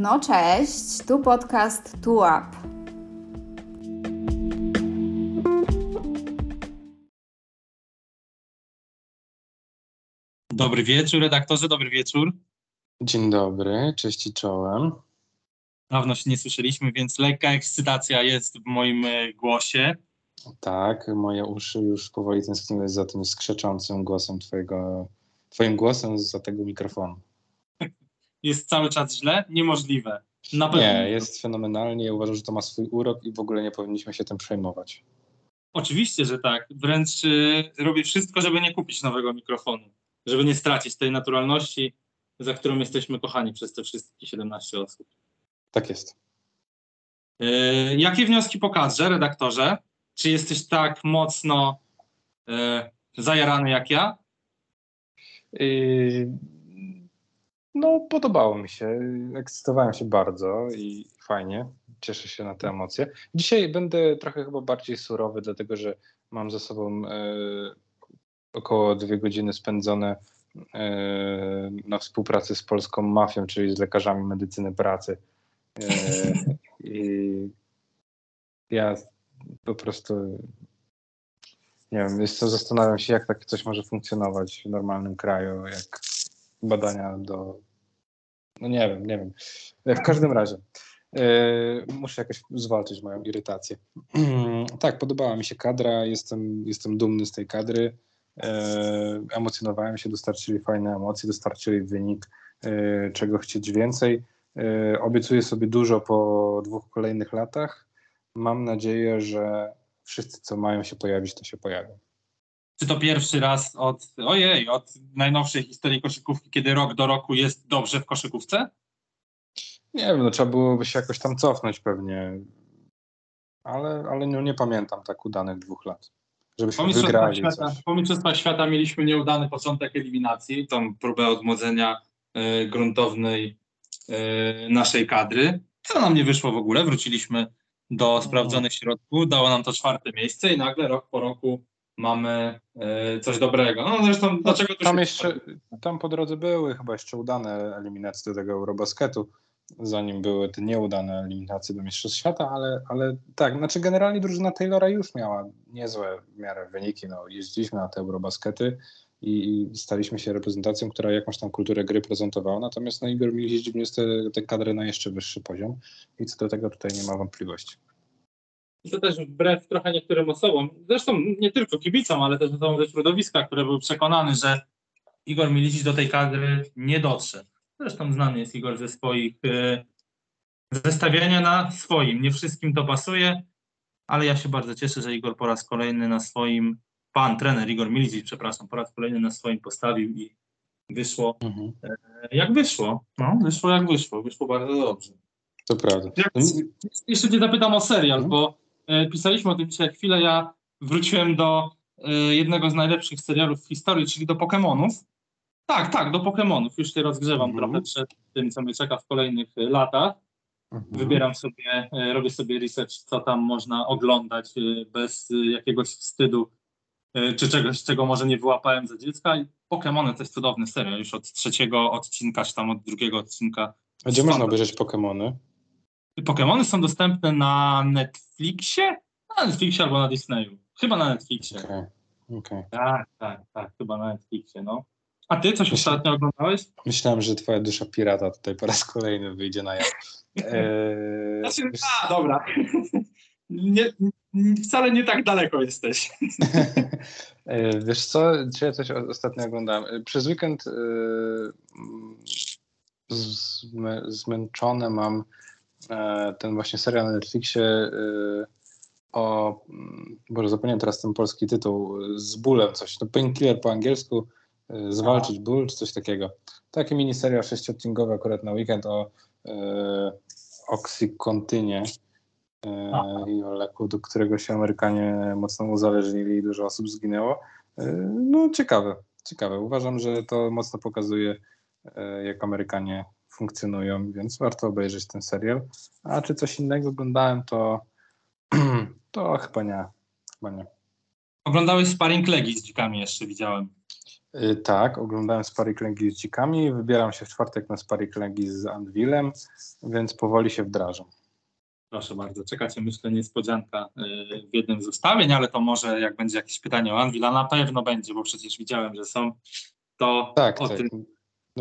No cześć, tu podcast Tu Up. Dobry wieczór, redaktorze, dobry wieczór. Dzień dobry, cześć i czołem. Dawno się nie słyszeliśmy, więc lekka ekscytacja jest w moim e, głosie. Tak, moje uszy już powoli tęskniły za tym skrzeczącym głosem twojego, twoim głosem za tego mikrofonu. Jest cały czas źle? Niemożliwe. Na pewno. Nie, jest fenomenalnie. Ja uważam, że to ma swój urok i w ogóle nie powinniśmy się tym przejmować. Oczywiście, że tak. Wręcz y, robię wszystko, żeby nie kupić nowego mikrofonu. Żeby nie stracić tej naturalności, za którą jesteśmy kochani przez te wszystkie 17 osób. Tak jest. Y, jakie wnioski pokażę, redaktorze? Czy jesteś tak mocno y, zajarany jak ja? Yy, no, podobało mi się. Ekscytowałem się bardzo i fajnie. Cieszę się na te emocje. Dzisiaj będę trochę chyba bardziej surowy, dlatego że mam ze sobą e, około dwie godziny spędzone e, na współpracy z polską mafią, czyli z lekarzami medycyny pracy. E, I ja po prostu nie wiem, jest to, zastanawiam się, jak tak coś może funkcjonować w normalnym kraju, jak badania do. No nie wiem, nie wiem. W każdym razie yy, muszę jakoś zwalczyć moją irytację. tak, podobała mi się kadra, jestem, jestem dumny z tej kadry. Yy, emocjonowałem się, dostarczyli fajne emocje, dostarczyli wynik, yy, czego chcieć więcej. Obiecuję sobie dużo po dwóch kolejnych latach. Mam nadzieję, że wszyscy, co mają się pojawić, to się pojawią. Czy to pierwszy raz od, ojej, od najnowszej historii koszykówki, kiedy rok do roku jest dobrze w koszykówce? Nie wiem, no trzeba byłoby się jakoś tam cofnąć pewnie, ale, ale nie, nie pamiętam tak udanych dwóch lat. Żebyśmy po wygrali świata, Po Mistrzostwach Świata mieliśmy nieudany początek eliminacji, tą próbę odmłodzenia y, gruntownej y, naszej kadry. Co nam nie wyszło w ogóle, wróciliśmy do no. sprawdzonych środków, dało nam to czwarte miejsce i nagle rok po roku mamy e, coś dobrego. No zresztą no, dlaczego tam jeszcze, tam po drodze były chyba jeszcze udane eliminacje do tego Eurobasketu, zanim były te nieudane eliminacje do Mistrzostw Świata, ale, ale tak, znaczy generalnie drużyna Taylora już miała niezłe w miarę wyniki, no jeździliśmy na te Eurobaskety i, i staliśmy się reprezentacją, która jakąś tam kulturę gry prezentowała, natomiast no Igor Milić wniósł te kadry na jeszcze wyższy poziom i co do tego tutaj nie ma wątpliwości. I to też wbrew trochę niektórym osobom, zresztą nie tylko kibicom, ale też osobom ze środowiska, które były przekonane, że Igor Milicic do tej kadry nie dotrze. Zresztą znany jest Igor ze swoich y, zestawiania na swoim. Nie wszystkim to pasuje, ale ja się bardzo cieszę, że Igor po raz kolejny na swoim, pan trener Igor Milicic, przepraszam, po raz kolejny na swoim postawił i wyszło mhm. E, jak wyszło. No, wyszło jak wyszło. Wyszło bardzo dobrze. To prawda. Jak, jeszcze cię zapytam o serial, mhm. bo E, pisaliśmy o tym dzisiaj chwilę. Ja wróciłem do e, jednego z najlepszych serialów w historii, czyli do Pokémonów. Tak, tak, do Pokémonów. Już się rozgrzewam mhm. trochę przed tym, co mnie czeka w kolejnych e, latach. Mhm. Wybieram sobie, robię sobie research, co tam można oglądać bez jakiegoś wstydu, czy czegoś, czego może nie wyłapałem za dziecka. I Pokémony to jest cudowny serial, już od trzeciego odcinka, czy tam od drugiego odcinka. A gdzie można obejrzeć Pokémony? Pokémony są dostępne na Netflixie? Na Netflixie albo na Disneyu. Chyba na Netflixie. Okay. Okay. Tak, tak, tak, chyba na Netflixie, no. A ty coś Myślę, ostatnio oglądałeś? Myślałem, że twoja dusza pirata tutaj po raz kolejny wyjdzie na jaw. Eee, znaczy, a, dobra. nie, wcale nie tak daleko jesteś. Eee, wiesz co, czy ja coś ostatnio oglądałem? Przez weekend yy, zmęczone mam ten właśnie serial na Netflixie e, o, mm, Boże, zapomniałem teraz ten polski tytuł, z bólem coś, to Painkiller po angielsku, e, Zwalczyć ból, czy coś takiego. Taki miniserial sześciodcinkowy akurat na weekend o e, Oxycontynie e, i o leku, do którego się Amerykanie mocno uzależnili i dużo osób zginęło. E, no ciekawe, ciekawe. Uważam, że to mocno pokazuje, jak Amerykanie funkcjonują, więc warto obejrzeć ten serial. A czy coś innego oglądałem, to, to chyba nie. Chyba nie. Oglądałeś Sparring Legi z dzikami jeszcze, widziałem. Y, tak, oglądałem Sparik Lęgi z dzikami, wybieram się w czwartek na Sparik Lęgi z Anwilem, więc powoli się wdrażam. Proszę bardzo, czekacie myślę niespodzianka y, w jednym z ustawień, ale to może jak będzie jakieś pytanie o Anvila, na pewno będzie, bo przecież widziałem, że są, to tak, o tak. tym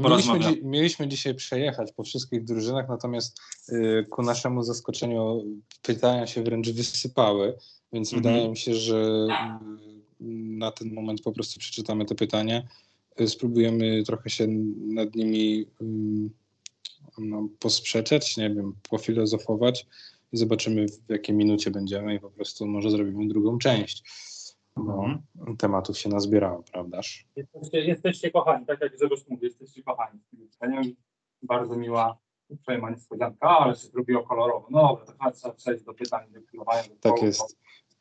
no mieliśmy, dzi mieliśmy dzisiaj przejechać po wszystkich drużynach, natomiast y, ku naszemu zaskoczeniu pytania się wręcz wysypały, więc mhm. wydaje mi się, że y, na ten moment po prostu przeczytamy te pytania, y, spróbujemy trochę się nad nimi no, posprzeczać, nie wiem, pofilozofować i zobaczymy w jakiej minucie będziemy i po prostu może zrobimy drugą część. Mhm. tematów się nazbierało, prawdaż? Jesteście, jesteście kochani, tak jak Grzegorz mówi, jesteście kochani. Bardzo miła uprzejma niespodzianka, ale się zrobiło kolorowo. No dobra, to chyba trzeba przejść do pytań, do Tak jest.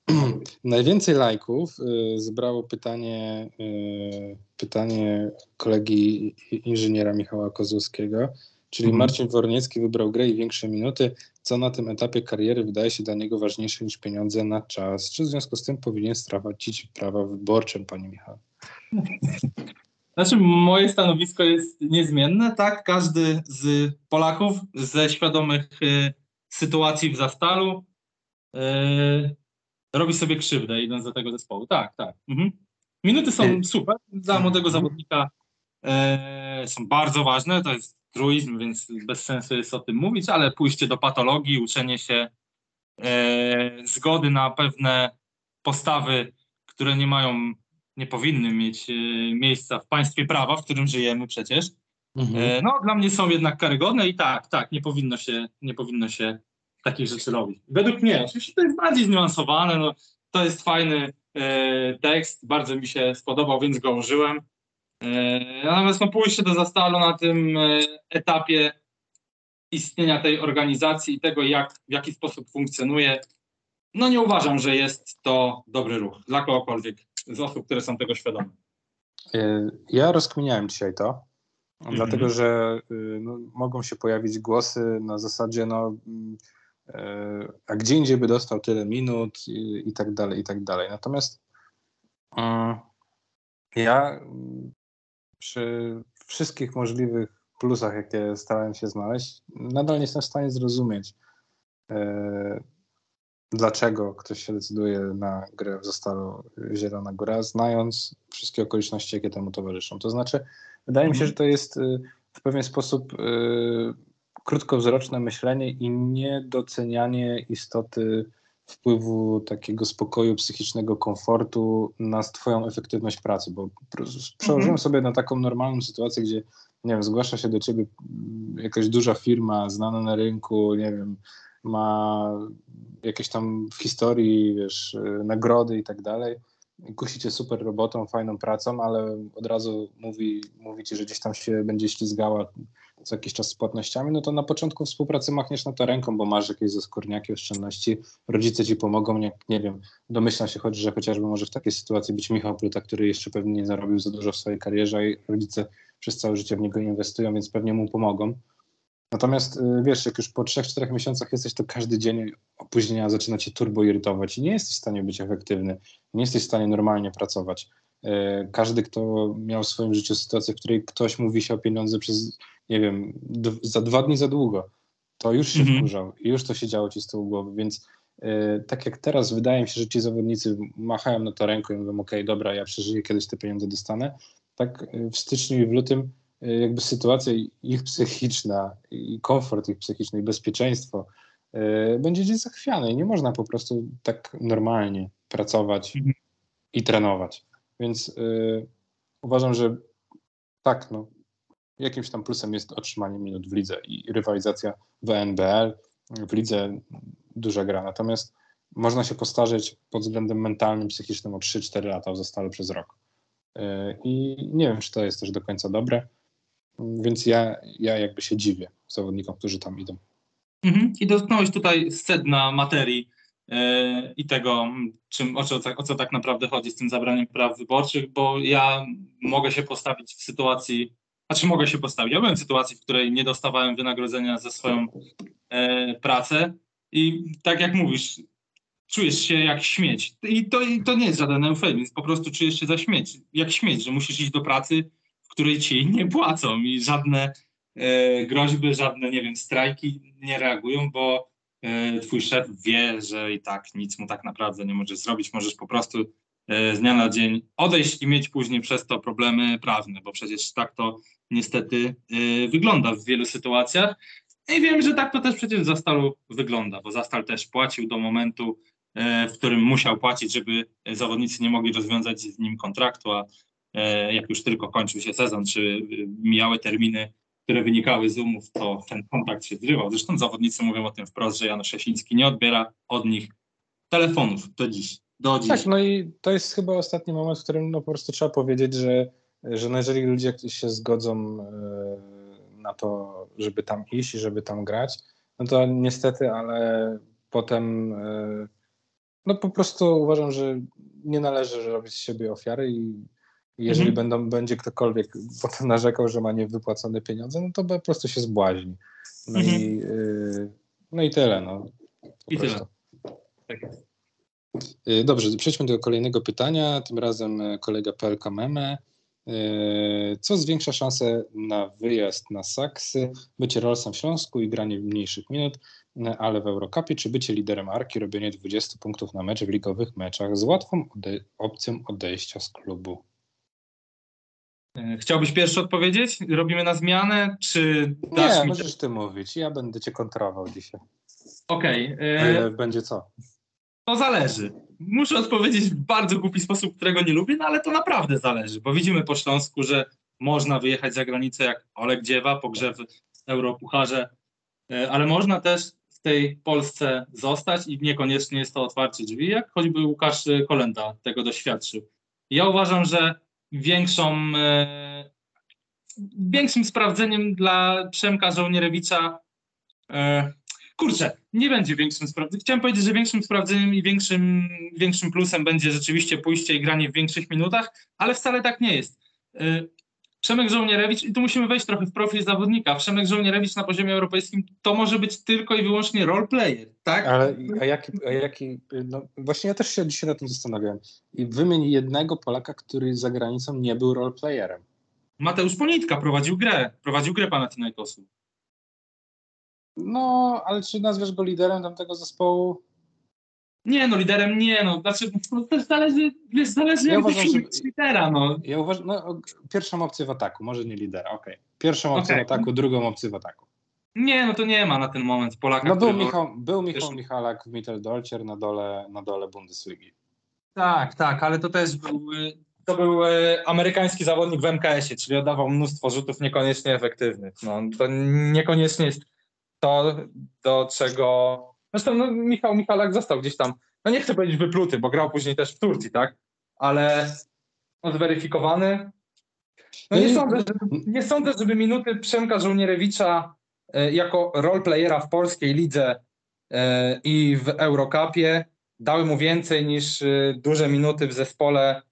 Najwięcej lajków y, zebrało pytanie, y, pytanie kolegi inżyniera Michała Kozłowskiego, czyli mhm. Marcin Worniecki wybrał grę i większe minuty, co na tym etapie kariery wydaje się dla niego ważniejsze niż pieniądze na czas. Czy w związku z tym powinien stracić prawa wyborcze, panie Michał? Znaczy, moje stanowisko jest niezmienne, tak? Każdy z Polaków ze świadomych y, sytuacji w Zastalu y, robi sobie krzywdę idąc do tego zespołu. Tak, tak. Mhm. Minuty są super. Dla młodego zawodnika y, są bardzo ważne. To jest truizm, więc bez sensu jest o tym mówić, ale pójście do patologii, uczenie się e, zgody na pewne postawy, które nie mają, nie powinny mieć e, miejsca w państwie prawa, w którym żyjemy przecież, mhm. e, no dla mnie są jednak karygodne i tak, tak, nie powinno się, nie powinno się takich rzeczy robić. Według mnie, oczywiście to jest bardziej zniuansowane, no, to jest fajny e, tekst, bardzo mi się spodobał, więc go użyłem. E, natomiast no, pójście do Zastalu na tym e, etapie istnienia tej organizacji i tego, jak, w jaki sposób funkcjonuje, no nie uważam, że jest to dobry ruch dla kogokolwiek z osób, które są tego świadome. E, ja rozkminiałem dzisiaj to, mhm. dlatego że no, mogą się pojawić głosy na zasadzie, no, a gdzie indziej by dostał tyle minut i, i tak dalej, i tak dalej. Natomiast ja przy wszystkich możliwych plusach, jakie starałem się znaleźć, nadal nie jestem w stanie zrozumieć, e, dlaczego ktoś się decyduje na grę w Zostalu Zielona Góra, znając wszystkie okoliczności, jakie temu towarzyszą. To znaczy, wydaje mi się, że to jest e, w pewien sposób e, krótkowzroczne myślenie i niedocenianie istoty wpływu takiego spokoju, psychicznego komfortu na twoją efektywność pracy, bo przełożyłem mhm. sobie na taką normalną sytuację, gdzie nie wiem, zgłasza się do ciebie jakaś duża firma, znana na rynku, nie wiem, ma jakieś tam w historii, wiesz, nagrody i tak dalej, kusi cię super robotą, fajną pracą, ale od razu mówi, mówi ci, że gdzieś tam się będzie ślizgała co jakiś czas z płatnościami, no to na początku współpracy machniesz na to ręką, bo masz jakieś zaskórniaki, oszczędności, rodzice ci pomogą, nie, nie wiem, domyślam się choć, że chociażby może w takiej sytuacji być Michał Pluta, który jeszcze pewnie nie zarobił za dużo w swojej karierze i rodzice przez całe życie w niego inwestują, więc pewnie mu pomogą. Natomiast y, wiesz, jak już po 3-4 miesiącach jesteś, to każdy dzień opóźnienia zaczyna cię turbo irytować i nie jesteś w stanie być efektywny, nie jesteś w stanie normalnie pracować. Y, każdy, kto miał w swoim życiu sytuację, w której ktoś mówi się o pieniądze przez nie wiem, za dwa dni za długo, to już się mhm. wkurzał i już to się działo ci z tyłu głowy, więc yy, tak jak teraz wydaje mi się, że ci zawodnicy machają na to ręką i mówią, ok, dobra, ja przeżyję, kiedyś te pieniądze dostanę, tak y, w styczniu i w lutym yy, jakby sytuacja ich psychiczna i komfort ich psychiczny i bezpieczeństwo yy, będzie gdzieś zachwiane i nie można po prostu tak normalnie pracować mhm. i trenować. Więc uważam, że tak, no, Jakimś tam plusem jest otrzymanie minut w lidze i rywalizacja w NBL. W lidze duża gra. Natomiast można się postarzeć pod względem mentalnym, psychicznym o 3-4 lata w zostalu przez rok. E, I nie wiem, czy to jest też do końca dobre. Więc ja, ja jakby się dziwię zawodnikom, którzy tam idą. Mhm. I dotknąłeś tutaj sedna materii yy, i tego, czym, o, co, o co tak naprawdę chodzi z tym zabraniem praw wyborczych, bo ja mogę się postawić w sytuacji znaczy mogę się postawić. Ja byłem w sytuacji, w której nie dostawałem wynagrodzenia za swoją e, pracę i tak jak mówisz, czujesz się jak śmieć. I to, i to nie jest żaden eufemizm, po prostu czujesz się za śmieć, jak śmieć, że musisz iść do pracy, w której ci nie płacą i żadne e, groźby, żadne, nie wiem, strajki nie reagują, bo e, twój szef wie, że i tak nic mu tak naprawdę nie możesz zrobić, możesz po prostu z dnia na dzień odejść i mieć później przez to problemy prawne, bo przecież tak to niestety e, wygląda w wielu sytuacjach. I wiem, że tak to też przecież w Zastalu wygląda, bo Zastal też płacił do momentu, e, w którym musiał płacić, żeby zawodnicy nie mogli rozwiązać z nim kontraktu, a e, jak już tylko kończył się sezon, czy mijały terminy, które wynikały z umów, to ten kontakt się zrywał. Zresztą zawodnicy mówią o tym wprost, że Janusz Szesiński nie odbiera od nich telefonów do dziś. Do dziś. Tak, no i to jest chyba ostatni moment, w którym no po prostu trzeba powiedzieć, że, że no jeżeli ludzie się zgodzą e, na to, żeby tam iść i żeby tam grać, no to niestety, ale potem no po prostu uważam, że nie należy robić z siebie ofiary i jeżeli mhm. będą, będzie ktokolwiek potem narzekał, że ma niewypłacone pieniądze, no to po prostu się zbłaźni. No, mhm. i, y, no i tyle. No, I tyle. Tak y, Dobrze, przejdźmy do kolejnego pytania. Tym razem y, kolega PLK Meme. Co zwiększa szanse na wyjazd na Saksy, bycie rolsem w Śląsku i granie mniejszych minut, ale w Eurocupie, czy bycie liderem Arki, robienie 20 punktów na mecz w ligowych meczach z łatwą ode opcją odejścia z klubu? E, chciałbyś pierwszy odpowiedzieć? Robimy na zmianę, czy dasz Nie, mi... możesz ty mówić. Ja będę cię kontrował dzisiaj. Okej. Okay. E, będzie co? To zależy. Muszę odpowiedzieć w bardzo głupi sposób, którego nie lubię, no ale to naprawdę zależy, bo widzimy po Śląsku, że można wyjechać za granicę jak Oleg Dziewa po grze w Europucharze, e, ale można też w tej Polsce zostać i niekoniecznie jest to otwarcie drzwi, jak choćby Łukasz Kolenda tego doświadczył. Ja uważam, że większą, e, większym sprawdzeniem dla Przemka Żołnierewicza e, kurczę, nie będzie większym sprawdzeniem. Chciałem powiedzieć, że większym sprawdzeniem i większym, większym plusem będzie rzeczywiście pójście i granie w większych minutach, ale wcale tak nie jest. E, Przemek Żołnierewicz, i tu musimy wejść trochę w profil zawodnika. Przemek Żołnierewicz na poziomie europejskim to może być tylko i wyłącznie role player, tak? Ale a jaki, a jaki no właśnie ja też się dzisiaj na tym zastanawiałem. I wymień jednego Polaka, który za granicą nie był role playerem. Mateusz Ponitka prowadził grę, prowadził grę Panathinaikosu. No, ale czy nazwiesz go liderem tamtego zespołu? Nie, no liderem nie, no, znaczy, no, też zależy, wiesz, zależy ja jak uważam, że, lidera, no. Ja uważam, no, pierwszą opcję w ataku, może nie lidera, okej. Okay. Pierwszą opcję okay. w ataku, drugą opcję w ataku. Nie, no to nie ma na ten moment Polaka, No był Michał, był Michał Michalak w Mitteldolcier na dole, na dole Bundesligi. Tak, tak, ale to też był, to był e, amerykański zawodnik w MKS-ie, czyli oddawał mnóstwo rzutów niekoniecznie efektywnych. No, to niekoniecznie jest to, do czego Zresztą no, Michał Michalak został gdzieś tam, no nie chcę powiedzieć wypluty, bo grał później też w Turcji, tak? Ale no, zweryfikowany. No nie, sądzę, żeby, nie sądzę, żeby minuty Przemka Żołnierewicza e, jako roleplayera w polskiej lidze e, i w Eurocupie dały mu więcej niż e, duże minuty w zespole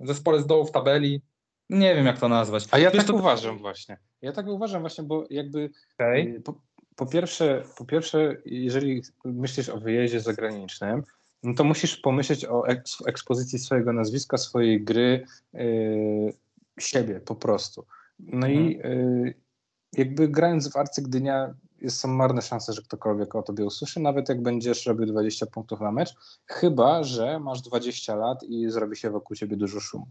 w zespole z dołu w tabeli. Nie wiem, jak to nazwać. A ja Wiesz, tak to... uważam właśnie. Ja tak uważam właśnie, bo jakby okay. po, po pierwsze, po pierwsze, jeżeli myślisz o wyjeździe zagranicznym, no to musisz pomyśleć o ekspozycji swojego nazwiska, swojej gry, yy, siebie po prostu. No i yy, jakby grając w Arcy Gdynia są marne szanse, że ktokolwiek o tobie usłyszy, nawet jak będziesz robił 20 punktów na mecz, chyba, że masz 20 lat i zrobi się wokół ciebie dużo szumu.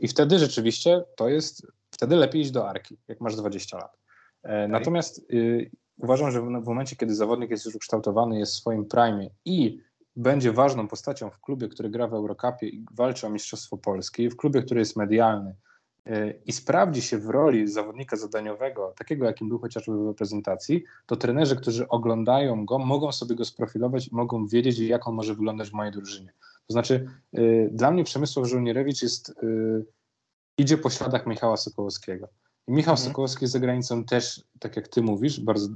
I wtedy rzeczywiście to jest, wtedy lepiej iść do Arki, jak masz 20 lat. Okay. Natomiast y, uważam, że w, momencie, kiedy zawodnik jest już ukształtowany, jest w swoim prime i będzie ważną postacią w klubie, który gra w Eurocupie i walczy o Mistrzostwo Polski, w klubie, który jest medialny y, i sprawdzi się w roli zawodnika zadaniowego, takiego jakim był chociażby w reprezentacji, to trenerzy, którzy oglądają go, mogą sobie go sprofilować i mogą wiedzieć, jak on może wyglądać w mojej drużynie. To znaczy, y, dla mnie Przemysław Żołnierewicz jest, idzie po śladach Michała Sokołowskiego. I Michał mhm. Sokołowski za granicą też, tak jak ty mówisz, bardzo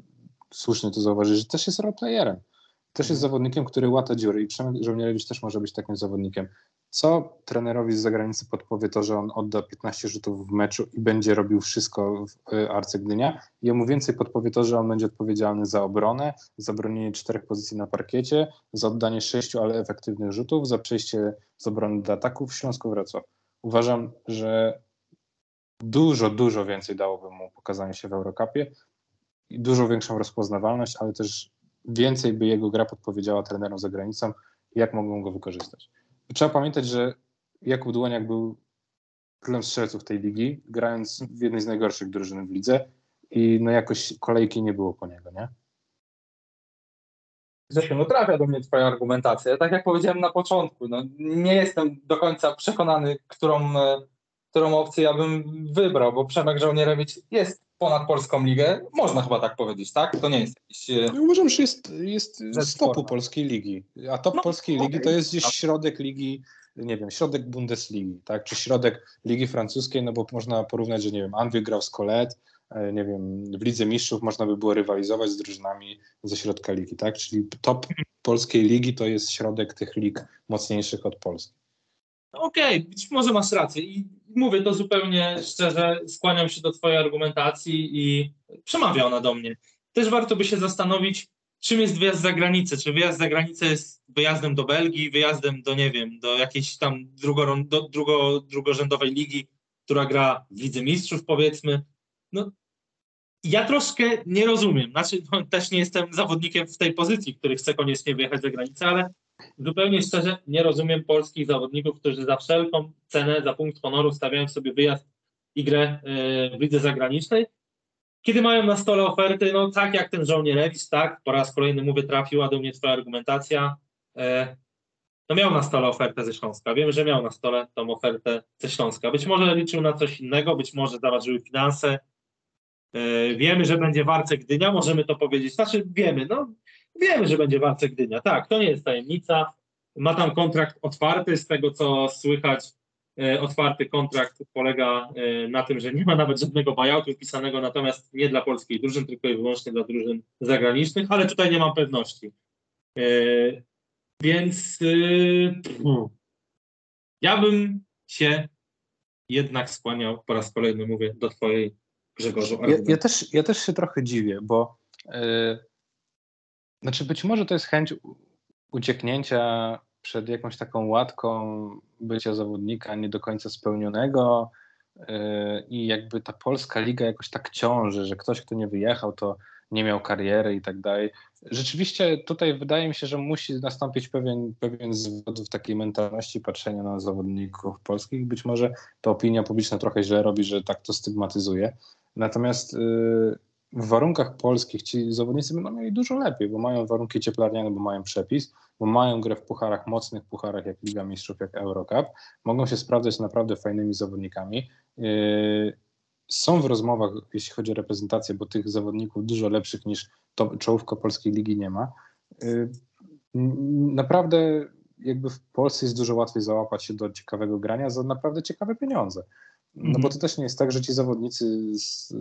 słusznie to zauważyć, że też jest roleplayerem. Też jest zawodnikiem, który łata dziury i Przemek Żołnierewicz też może być takim zawodnikiem. Co trenerowi z zagranicy podpowie to, że on odda 15 rzutów w meczu i będzie robił wszystko w y, Arce Gdynia? Jemu więcej podpowie to, że on będzie odpowiedzialny za obronę, za bronienie czterech pozycji na parkiecie, za oddanie sześciu, ale efektywnych rzutów, za przejście z obrony do ataków w Śląsku Wrocław. Uważam, że dużo, dużo więcej dałoby mu pokazanie się w Eurocupie i dużo większą rozpoznawalność, ale też więcej by jego gra podpowiedziała trenerom za granicą, jak mogą go wykorzystać. Trzeba pamiętać, że Jakub Dłoniak był królem strzelców tej ligi, grając w jednej z najgorszych drużyn w lidze i no jakoś kolejki nie było po niego, nie? Zresztą no trafia do mnie twoja argumentacja. Tak jak powiedziałem na początku, no, nie jestem do końca przekonany, którą, e, którą opcję ja bym wybrał, bo Przemek Żołnierewicz jest ponad polską ligę. Można chyba tak powiedzieć, tak? To nie jest jakiś... Ja uważam, że jest, jest z topu polskiej ligi. A top No, polskiej okej. ligi to jest gdzieś środek ligi, nie wiem, środek Bundesligi, tak? Czy środek ligi francuskiej, no bo można porównać, że nie wiem, Anwy grał z Colette, e, nie wiem, w Lidze Mistrzów można by było rywalizować z drużynami ze środka ligi, tak? Czyli top polskiej ligi to jest środek tych lig mocniejszych od Polski. No Okej, być może masz rację i mówię to zupełnie szczerze, skłaniam się do twojej argumentacji i przemawia ona do mnie. Też warto by się zastanowić, czym jest wyjazd za granicę. Czy wyjazd za granicę jest wyjazdem do Belgii, wyjazdem do, nie wiem, do jakiejś tam drugo, do drugo, drugorzędowej ligi, która gra w Lidze Mistrzów, powiedzmy. No, ja troszkę nie rozumiem. Znaczy, no, też nie jestem zawodnikiem w tej pozycji, który chce koniecznie wyjechać za granicę, ale zupełnie szczerze nie rozumiem polskich zawodników, którzy za wszelką cenę, za punkt honoru stawiają sobie wyjazd i grę e, w lidze zagranicznej. Kiedy mają na stole oferty, no tak jak ten żołnierewicz, tak, po raz kolejny mówię, trafiła do mnie twoja argumentacja, e, no miał na stole ofertę ze Śląska. Wiem, że miał na stole tą ofertę ze Śląska. Być może liczył na coś innego, być może zaważyły finanse. E, wiemy, że będzie Warce Gdynia, możemy to powiedzieć. Znaczy wiemy, no wiemy, że będzie Warce Gdynia. Tak, to nie jest tajemnica. Ma tam kontrakt otwarty, z tego co słychać, e, otwarty kontrakt polega e, na tym, że nie ma nawet żadnego buyoutu wpisanego, natomiast nie dla polskiej drużyn, tylko i wyłącznie dla drużyn zagranicznych, ale tutaj nie mam pewności. E, Więc pff, ja bym się jednak skłaniał, po raz kolejny mówię, do twojej Grzegorzu Ja, ja, też, ja też się trochę dziwię, bo yy, znaczy być może to jest chęć ucieknięcia przed jakąś taką łatką bycia zawodnika nie do końca spełnionego yy, i jakby ta polska liga jakoś tak ciąży, że ktoś, kto nie wyjechał, to nie miał kariery i tak dalej. Rzeczywiście tutaj wydaje mi się, że musi nastąpić pewien, pewien zwrot w takiej mentalności patrzenia na zawodników polskich. Być może ta opinia publiczna trochę źle robi, że tak to stygmatyzuje. Natomiast yy, w warunkach polskich ci zawodnicy będą mieli dużo lepiej, bo mają warunki cieplarniane, bo mają przepis, bo mają grę w pucharach, mocnych pucharach jak Liga Mistrzów, jak Eurocup. Mogą się sprawdzać naprawdę fajnymi zawodnikami. Yy, są w rozmowach, jeśli chodzi o reprezentację, bo tych zawodników dużo lepszych niż to czołówka polskiej ligi nie ma. Yy, Naprawdę jakby w Polsce jest dużo łatwiej załapać się do ciekawego grania za naprawdę ciekawe pieniądze. No Mhm. bo to też nie jest tak, że ci zawodnicy z,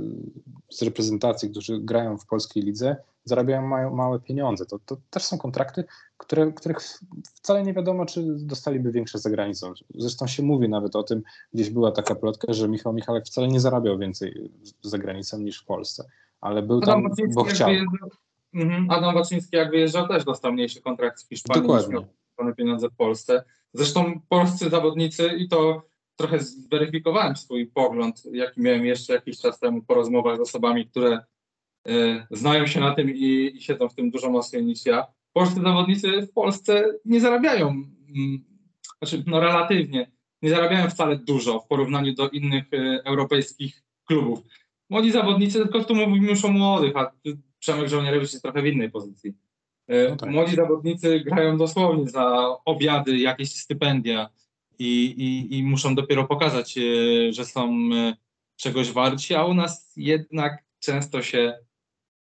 z reprezentacji, którzy grają w polskiej lidze, zarabiają mają małe pieniądze. To, to też są kontrakty, które, których wcale nie wiadomo, czy dostaliby większe za granicą. Zresztą się mówi nawet o tym, gdzieś była taka plotka, że Michał Michalek wcale nie zarabiał więcej za granicą niż w Polsce, ale był tam, bo chciał. wyjeżdżał- Mhm. Adam Waczyński jak wyjeżdżał też dostał mniejszy kontrakt w Hiszpanii Dokładnie. niż pieniądze w Polsce. Zresztą polscy zawodnicy i to trochę zweryfikowałem swój pogląd, jaki miałem jeszcze jakiś czas temu po rozmowach z osobami, które e, znają się na tym i, i siedzą w tym dużo mocniej niż ja. Polscy zawodnicy w Polsce nie zarabiają, mm, znaczy no relatywnie, nie zarabiają wcale dużo w porównaniu do innych e, europejskich klubów. Młodzi zawodnicy, tylko tu mówimy już o młodych, a Przemek Żołnierewicz jest trochę w innej pozycji. E, No tak. Młodzi zawodnicy grają dosłownie za obiady, jakieś stypendia i, i, i muszą dopiero pokazać, e, że są e, czegoś warci, a u nas jednak często się,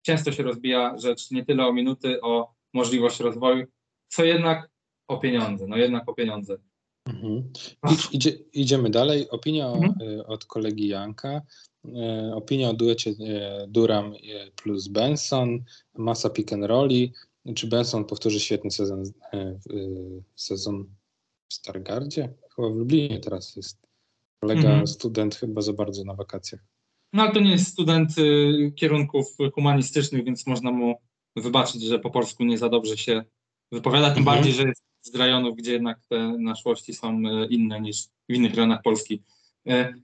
często się rozbija rzecz nie tyle o minuty, o możliwość rozwoju, co jednak o pieniądze. No jednak o pieniądze. Mhm. Idzie, idziemy dalej. Opinia Mhm. y, od kolegi Janka. Opinia o duecie Duram plus Benson, masa pick and rolli. czy Benson powtórzy świetny sezon, e, sezon w Stargardzie? Chyba w Lublinie teraz jest. Kolega Mhm. student chyba za bardzo na wakacjach. No ale to nie jest student y, kierunków humanistycznych, więc można mu wybaczyć, że po polsku nie za dobrze się wypowiada, tym Mhm. bardziej, że jest z rejonów, gdzie jednak te naszłości są y, inne niż w innych rejonach Polski. Y,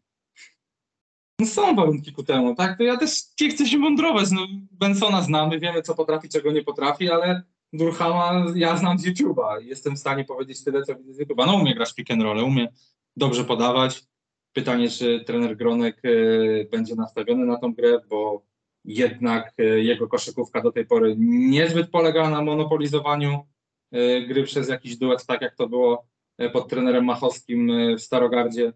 No są warunki ku temu, tak? To ja też nie chcę się mądrować. No, Bensona znamy, wiemy co potrafi, czego nie potrafi, ale Durhama ja znam z YouTube'a jestem w stanie powiedzieć tyle, co widzę z YouTube'a. No umie grać pick and roll, umie dobrze podawać. Pytanie, czy trener Gronek e, będzie nastawiony na tą grę, bo jednak e, jego koszykówka do tej pory niezbyt polegała na monopolizowaniu e, gry przez jakiś duet, tak jak to było pod trenerem Machowskim w Starogardzie,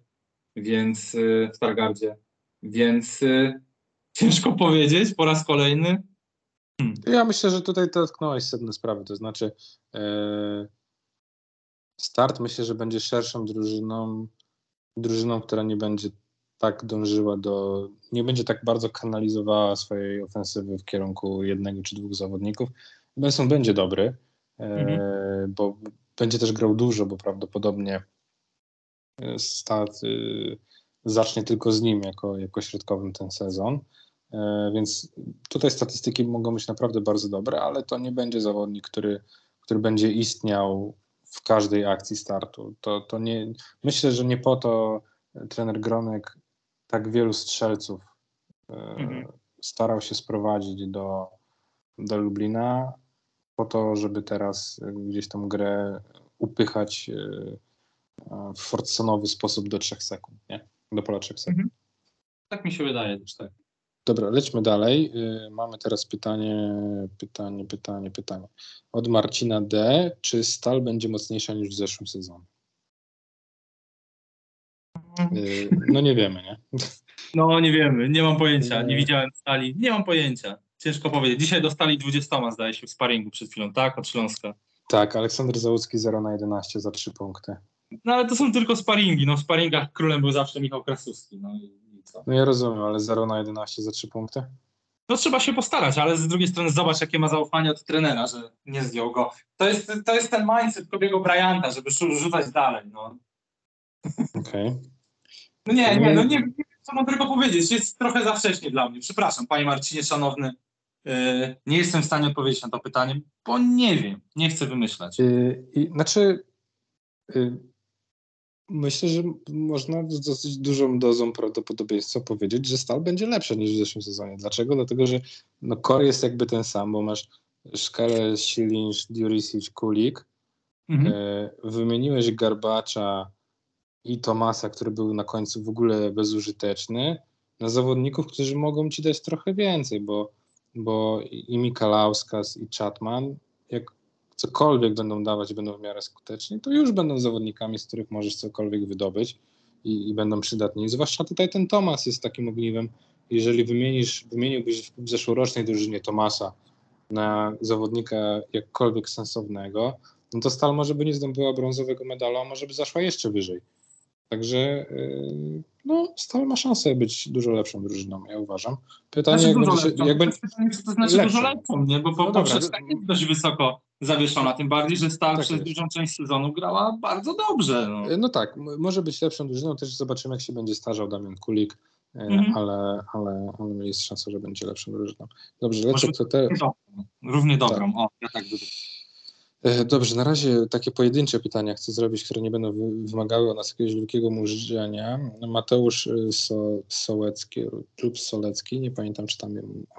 więc w Stargardzie. Więc ciężko powiedzieć po raz kolejny. Ja myślę, że tutaj dotknąłeś sedno sprawy, to znaczy e, start myślę, że będzie szerszą drużyną, drużyną, która nie będzie tak dążyła do, nie będzie tak bardzo kanalizowała swojej ofensywy w kierunku jednego czy dwóch zawodników. Benson będzie dobry, e, Mhm. bo będzie też grał dużo, bo prawdopodobnie e, start y, zacznie tylko z nim jako, jako środkowym ten sezon. E, Więc tutaj statystyki mogą być naprawdę bardzo dobre, ale to nie będzie zawodnik, który, który będzie istniał w każdej akcji startu. To, to nie, myślę, że nie po to trener Gronek tak wielu strzelców e, Mhm. starał się sprowadzić do, do Lublina, po to, żeby teraz gdzieś tą grę upychać e, w forsonowy sposób do 3 sekund, nie? Do pola 3 sekund. Tak mi się wydaje też tak. Dobra, lećmy dalej. Y, Mamy teraz pytanie, pytanie, pytanie, pytanie. Od Marcina D. Czy Stal będzie mocniejsza niż w zeszłym sezonie? Y, No nie wiemy, nie? No nie wiemy, nie mam pojęcia, nie Nie. widziałem stali, nie mam pojęcia. Ciężko powiedzieć. Dzisiaj dostali 20, zdaje się, w sparingu przed chwilą, tak? Od Śląska. Tak, Aleksander Załucki 0 na 11 za 3 punkty. No ale to są tylko sparingi. No w sparingach królem był zawsze Michał Krasuski. No i co? No ja rozumiem, ale 0 na 11 za 3 punkty? No trzeba się postarać, ale z drugiej strony zobacz, jakie ma zaufanie od trenera, że nie zdjął go. To jest, to jest ten mindset Kobiego Bryanta, żeby rzucać dalej. No. Okej. no nie, nie, no nie, nie wiem, co mam tylko powiedzieć. Jest trochę za wcześnie dla mnie. Przepraszam, panie Marcinie, szanowny. Yy, nie jestem w stanie odpowiedzieć na to pytanie, bo nie wiem, nie chcę wymyślać. Y, I, znaczy, y, myślę, że można z dosyć dużą dozą prawdopodobieństwa powiedzieć, że Stal będzie lepsza niż w zeszłym sezonie. Dlaczego? Dlatego, że no core jest jakby ten sam, bo masz Szkale, Silinsz, Diurisic, Kulik. Mhm. Y, wymieniłeś Garbacza i Tomasa, który był na końcu w ogóle bezużyteczny, na zawodników, którzy mogą ci dać trochę więcej, bo, bo i Mikalauskas i Chatman, jak cokolwiek będą dawać, będą w miarę skuteczni, to już będą zawodnikami, z których możesz cokolwiek wydobyć i, i będą przydatni. Zwłaszcza tutaj ten Tomas jest takim ogniwem. Jeżeli wymienisz, wymieniłbyś w zeszłorocznej drużynie Tomasa na zawodnika jakkolwiek sensownego, no to Stal może by nie zdobyła brązowego medalu, a może by zaszła jeszcze wyżej. Także yy, no, Stal ma szansę być dużo lepszą drużyną, ja uważam. Pytanie, Znaczy jak będzie, lepszą. jak będzie, Pytanie, czy to znaczy Lepszą. dużo lepszą, nie? Bo po, No poprzeczka to- jest dość wysoko zawieszona, tym bardziej, że Stal Tak przez jest. dużą część sezonu grała bardzo dobrze. No. No tak, może być lepszą drużyną, też zobaczymy, jak się będzie starzał Damian Kulik, e, Mhm. ale, ale, ale jest szansa, że będzie lepszą drużyną. Dobrze, Może lecę co te... Równie dobrą. Dobrą. O, ja tak bym. E, Dobrze, na razie takie pojedyncze pytania chcę zrobić, które nie będą wy- wymagały od nas jakiegoś wielkiego murzyania. Mateusz y, so, Sołecki lub Solecki, nie pamiętam, czy tam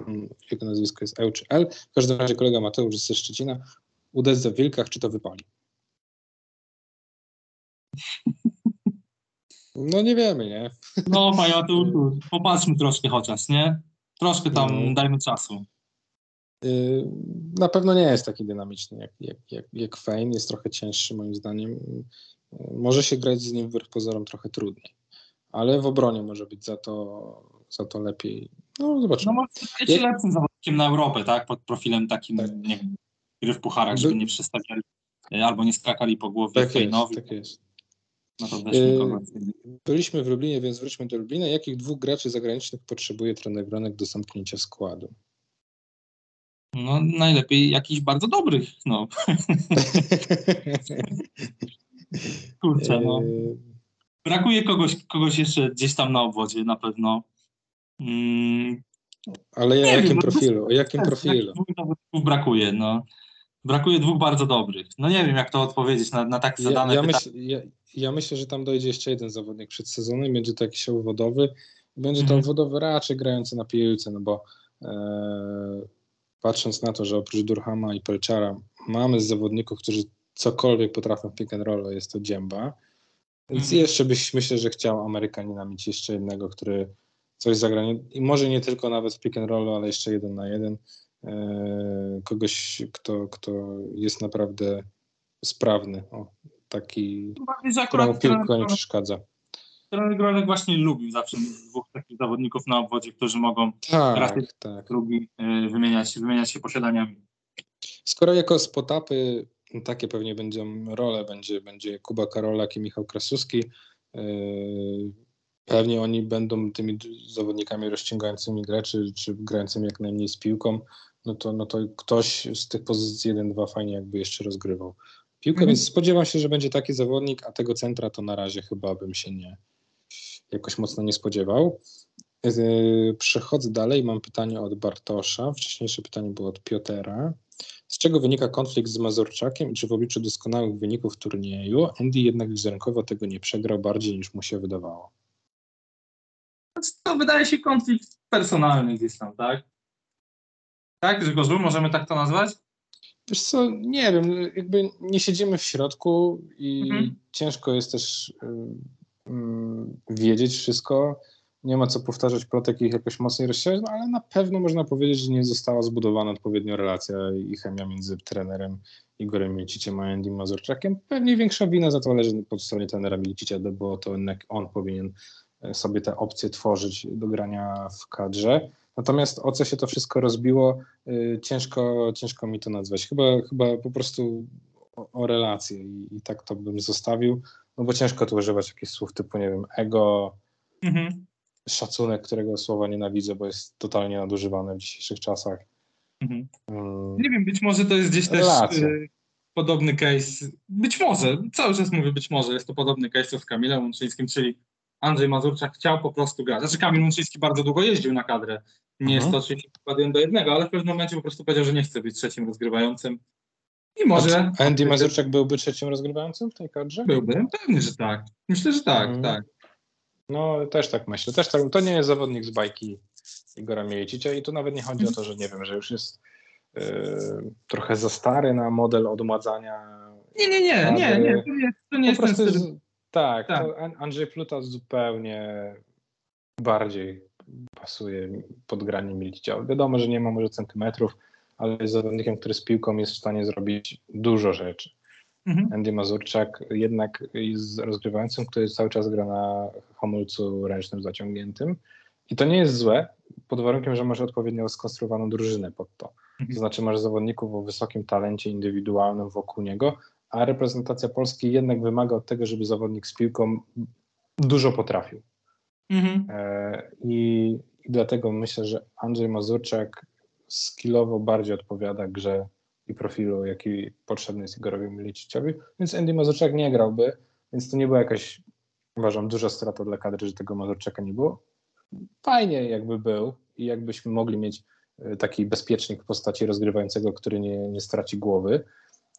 mm, jego nazwisko jest L czy L. W każdym razie kolega Mateusz ze Szczecina. Uderza w wilkach, czy to wypali? No nie wiemy, nie? No, panie Mateuszu, popatrzmy troszkę chociaż, nie? Troszkę tam Mhm. dajmy czasu. Y, Na pewno nie jest taki dynamiczny jak, jak, jak, jak Fane, jest trochę cięższy moim zdaniem. Y, Może się grać z nim wbrew pozorom trochę trudniej, ale w obronie może być za to, za to lepiej. No No zobaczymy. może być lepszym zawodnikiem na Europę, tak? Pod profilem takim, Tak. nie gry w pucharach, żeby By- nie przestawiali e, albo nie skakali po głowie tak jest, Fejnowi, tak jest. no to Yy, nikogo. Byliśmy w Lublinie, więc wróćmy do Lublina. Jakich dwóch graczy zagranicznych potrzebuje trener Gronek do zamknięcia składu? No najlepiej jakichś bardzo dobrych, no. Kurczę, no. Yy, Brakuje kogoś, kogoś jeszcze gdzieś tam na obwodzie na pewno. Mm, Ale Nie o wiem, jakim no profilu? O jakim tak, profilu? Dwóch brakuje, no. Brakuje dwóch bardzo dobrych. No nie wiem, jak to odpowiedzieć na, na tak Ja, zadane ja, pytanie. myśl, ja, ja myślę, że tam dojdzie jeszcze jeden zawodnik przed sezonem, będzie to jakiś obwodowy. Będzie to Mhm. obwodowy raczej grający na piłce, no bo e, patrząc na to, że oprócz Durhama i Pelczara mamy zawodników, którzy cokolwiek potrafią w pick and rollu, jest to Dzięba. Więc Mhm. jeszcze byś myślę, że chciał Amerykanina mieć jeszcze jednego, który coś zagra. Nie, I może nie tylko nawet w pick and rollu, ale jeszcze jeden na jeden. E, kogoś, kto, kto jest naprawdę sprawny. O, taki, któremu piłka nie przeszkadza. Trener Grolek właśnie lubił zawsze dwóch takich zawodników na obwodzie, którzy mogą Tak, Raczej- tak. lubi y, wymieniać, wymieniać się posiadaniami. Skoro jako spotapy takie pewnie będą role, będzie, będzie Kuba Karolak i Michał Krasuski, yy, pewnie oni będą tymi zawodnikami rozciągającymi grę, czy, czy grającymi jak najmniej z piłką, no to, no to ktoś z tych pozycji 1-2 fajnie jakby jeszcze rozgrywał piłkę, Mhm. więc spodziewam się, że będzie taki zawodnik, a tego centra to na razie chyba bym się nie jakoś mocno nie spodziewał. Yy, Przechodzę dalej, mam pytanie od Bartosza, wcześniejsze pytanie było od Piotera. Z czego wynika konflikt z Mazurczakiem i czy w obliczu doskonałych wyników turnieju Andy jednak wizerunkowo tego nie przegrał bardziej niż mu się wydawało? To wydaje się konflikt personalny gdzieś tam, tak? Tak, Grzegorzu, możemy tak to nazwać? Wiesz co, nie wiem, jakby nie siedzimy w środku i Mhm. ciężko jest też ym, wiedzieć wszystko. Nie ma co powtarzać plotek i ich jakoś mocniej rozsiać, no ale na pewno można powiedzieć, że nie została zbudowana odpowiednio relacja i chemia między trenerem Igorem Miliciciem a Andy Mazurczakiem. Pewnie większa wina za to leży po stronie trenera Milicicia, bo to jednak on powinien e, sobie te opcje tworzyć do grania w kadrze. Natomiast o co się to wszystko rozbiło, y, ciężko, ciężko mi to nazwać. Chyba, chyba po prostu o, o relacje i, i tak to bym zostawił, no bo ciężko tu używać jakichś słów typu, nie wiem, ego, Mhm. szacunek, którego słowa nienawidzę, bo jest totalnie nadużywane w dzisiejszych czasach. Mhm. Mm, Nie wiem, być może to jest gdzieś też Relacja. y, podobny case. Być może, cały czas mówię być może, jest to podobny case co z Kamilem Łączyńskim, czyli Andrzej Mazurczak chciał po prostu grać. Znaczy Kamil Łączyński bardzo długo jeździł na kadrę. Nie jest Mhm. to oczywiście przykładem do jednego, ale w pewnym momencie po prostu powiedział, że nie chce być trzecim rozgrywającym. I może a Andy Mazurczak byłby trzecim rozgrywającym w tej kadrze? byłby. Pewnie, że tak. Myślę, że tak, Mhm. tak. No, też tak myślę. Też tak, to nie jest zawodnik z bajki Igora Mielicicia i tu nawet nie chodzi o to, że nie wiem, że już jest y, trochę za stary na model odmładzania. Nie, nie, nie, nie, nie. To nie, to nie Po jest ten styl. tak, Tak. Andrzej Pluta zupełnie bardziej pasuje pod granie Milicicia. Wiadomo, że nie ma może centymetrów, ale jest zawodnikiem, który z piłką jest w stanie zrobić dużo rzeczy. Mhm. Andy Mazurczak jednak jest rozgrywającym, który cały czas gra na hamulcu ręcznym zaciągniętym. I to nie jest złe, pod warunkiem, że masz odpowiednio skonstruowaną drużynę pod to. Mhm. To znaczy masz zawodników o wysokim talencie indywidualnym wokół niego, a reprezentacja Polski jednak wymaga od tego, żeby zawodnik z piłką dużo potrafił. Mhm. E, I, I dlatego myślę, że Andrzej Mazurczak skillowo bardziej odpowiada grze i profilu, jaki potrzebny jest Igorowi Miliciciowi, więc Andy Mazurczak nie grałby, więc to nie była jakaś, uważam, duża strata dla kadry, że tego Mazurczaka nie było. Fajnie jakby był i jakbyśmy mogli mieć e, taki bezpiecznik w postaci rozgrywającego, który nie, nie straci głowy.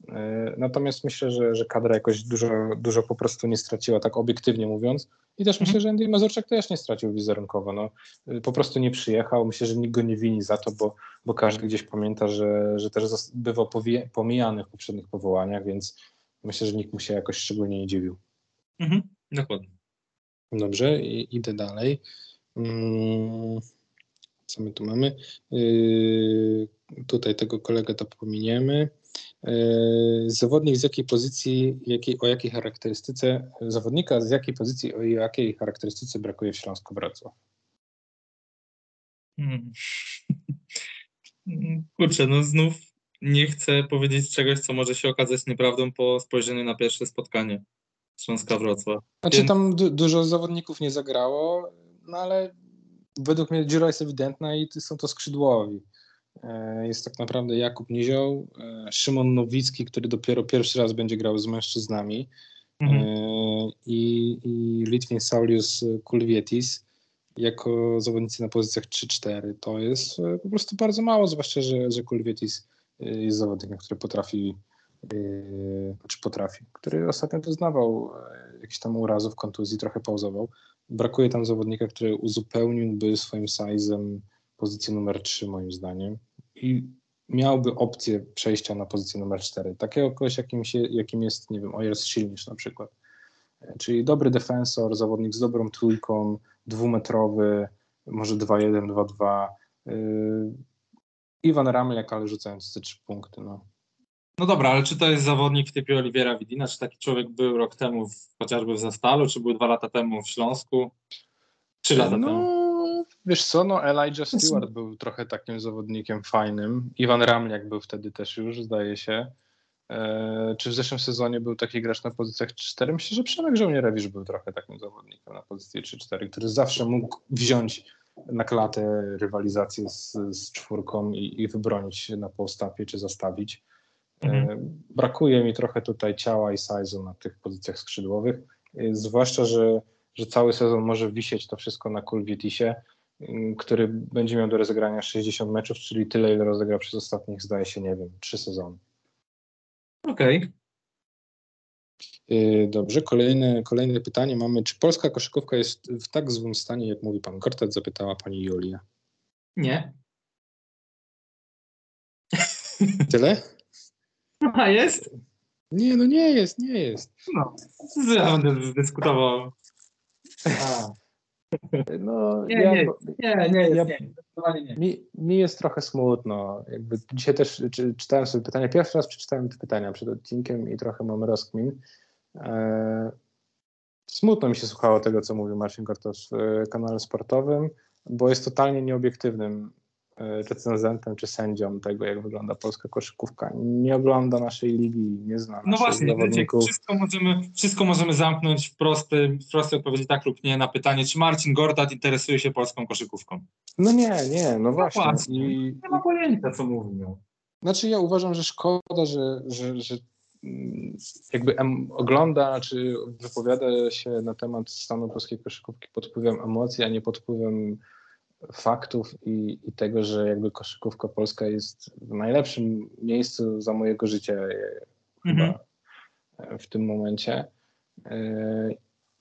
E, Natomiast myślę, że, że kadra jakoś dużo, dużo po prostu nie straciła, tak obiektywnie mówiąc. I też myślę, że Andy Mazurczak też nie stracił wizerunkowo. No, y, po prostu nie przyjechał. Myślę, że nikt go nie wini za to, bo, bo każdy gdzieś pamięta, że, że też bywał pomijany w poprzednich powołaniach, więc myślę, że nikt mu się jakoś szczególnie nie dziwił. Mhm. Dokładnie. Dobrze, idę dalej. Mm, co my tu mamy? Yy, tutaj tego kolegę to pominiemy. Yy, zawodnik z jakiej pozycji, jakiej, o jakiej charakterystyce, zawodnika z jakiej pozycji, o jakiej charakterystyce brakuje w Śląsku Wrocław? Mm. Kurczę, no znów nie chcę powiedzieć czegoś, co może się okazać nieprawdą po spojrzeniu na pierwsze spotkanie Śląska Wrocław. Znaczy Więc- tam du- dużo zawodników nie zagrało, no ale według mnie dziura jest ewidentna i są to skrzydłowi. E, jest tak naprawdę Jakub Nizioł, e, Szymon Nowicki, który dopiero pierwszy raz będzie grał z mężczyznami Mhm. e, i, i Litwin Saulius Kulvietis jako zawodnicy na pozycjach 3-4. To jest po prostu bardzo mało, zwłaszcza, że, że Kulvietis jest zawodnikiem, który potrafi e, znaczy potrafi, który ostatnio doznawał jakichś tam urazów, kontuzji, trochę pauzował. Brakuje tam zawodnika, który uzupełniłby swoim size'em pozycję numer 3 moim zdaniem i miałby opcję przejścia na pozycję numer 4. Takiego kogoś, jakim, się, jakim jest, nie wiem, Ojers Silnisz na przykład. E, Czyli dobry defensor, zawodnik z dobrą trójką, dwumetrowy, może 2-1, 2-2. Yy, Iwan Ramlek, ale rzucając te trzy punkty. No. No dobra, ale czy to jest zawodnik w typie Oliwiera Widina? Czy taki człowiek był rok temu w, chociażby w Zastalu, czy był dwa lata temu w Śląsku? Trzy lata no, temu. Wiesz co, no Elijah Stewart był trochę takim zawodnikiem fajnym. Iwan Ramliak był wtedy też już, zdaje się. E, czy w zeszłym sezonie był taki gracz na pozycjach 4? Myślę, że Przemek Żołnierewicz był trochę takim zawodnikiem na pozycji 3-4, który zawsze mógł wziąć na klatę rywalizację z, z czwórką i, i wybronić na postapie czy zastawić. E, Mhm. Brakuje mi trochę tutaj ciała i size'u na tych pozycjach skrzydłowych, e, zwłaszcza, że, że cały sezon może wisieć to wszystko na Kulvietisie, m, który będzie miał do rozegrania 60 meczów, czyli tyle, ile rozegrał przez ostatnich, zdaje się, nie wiem, trzy sezony. Okej. Yy, Dobrze, kolejne, kolejne pytanie mamy. Czy polska koszykówka jest w tak złym stanie, jak mówi pan Kortet? Zapytała pani Julia. Nie. Tyle? A jest? Nie, no nie jest, nie jest. No. Ja będę dyskutował. A. No, Nie, ja, nie. Nie, nie jest, Ja- nie. Zdecydowanie nie. Mi, mi jest trochę smutno. Jakby dzisiaj też czy, czytałem sobie pytania. Pierwszy raz przeczytałem te pytania przed odcinkiem i trochę mam rozkmin. E, smutno mi się słuchało tego, co mówił Marcin Kortos w e, kanale sportowym, bo jest totalnie nieobiektywnym recenzentem czy sędzią tego, jak wygląda polska koszykówka. Nie ogląda naszej ligi, nie zna No właśnie, zawodników. wszystko możemy, wszystko możemy zamknąć w prostej, w prostej odpowiedzi tak lub nie na pytanie, czy Marcin Gortat interesuje się polską koszykówką. No nie, nie, no właśnie. właśnie. I, Nie ma pojęcia, co mówią. Znaczy ja uważam, że szkoda, że, że, że mm, jakby em, ogląda czy wypowiada się na temat stanu polskiej koszykówki pod wpływem emocji, a nie pod wpływem faktów i, i tego, że jakby koszykówka polska jest w najlepszym miejscu za mojego życia e, Mhm. chyba e, w tym momencie. E,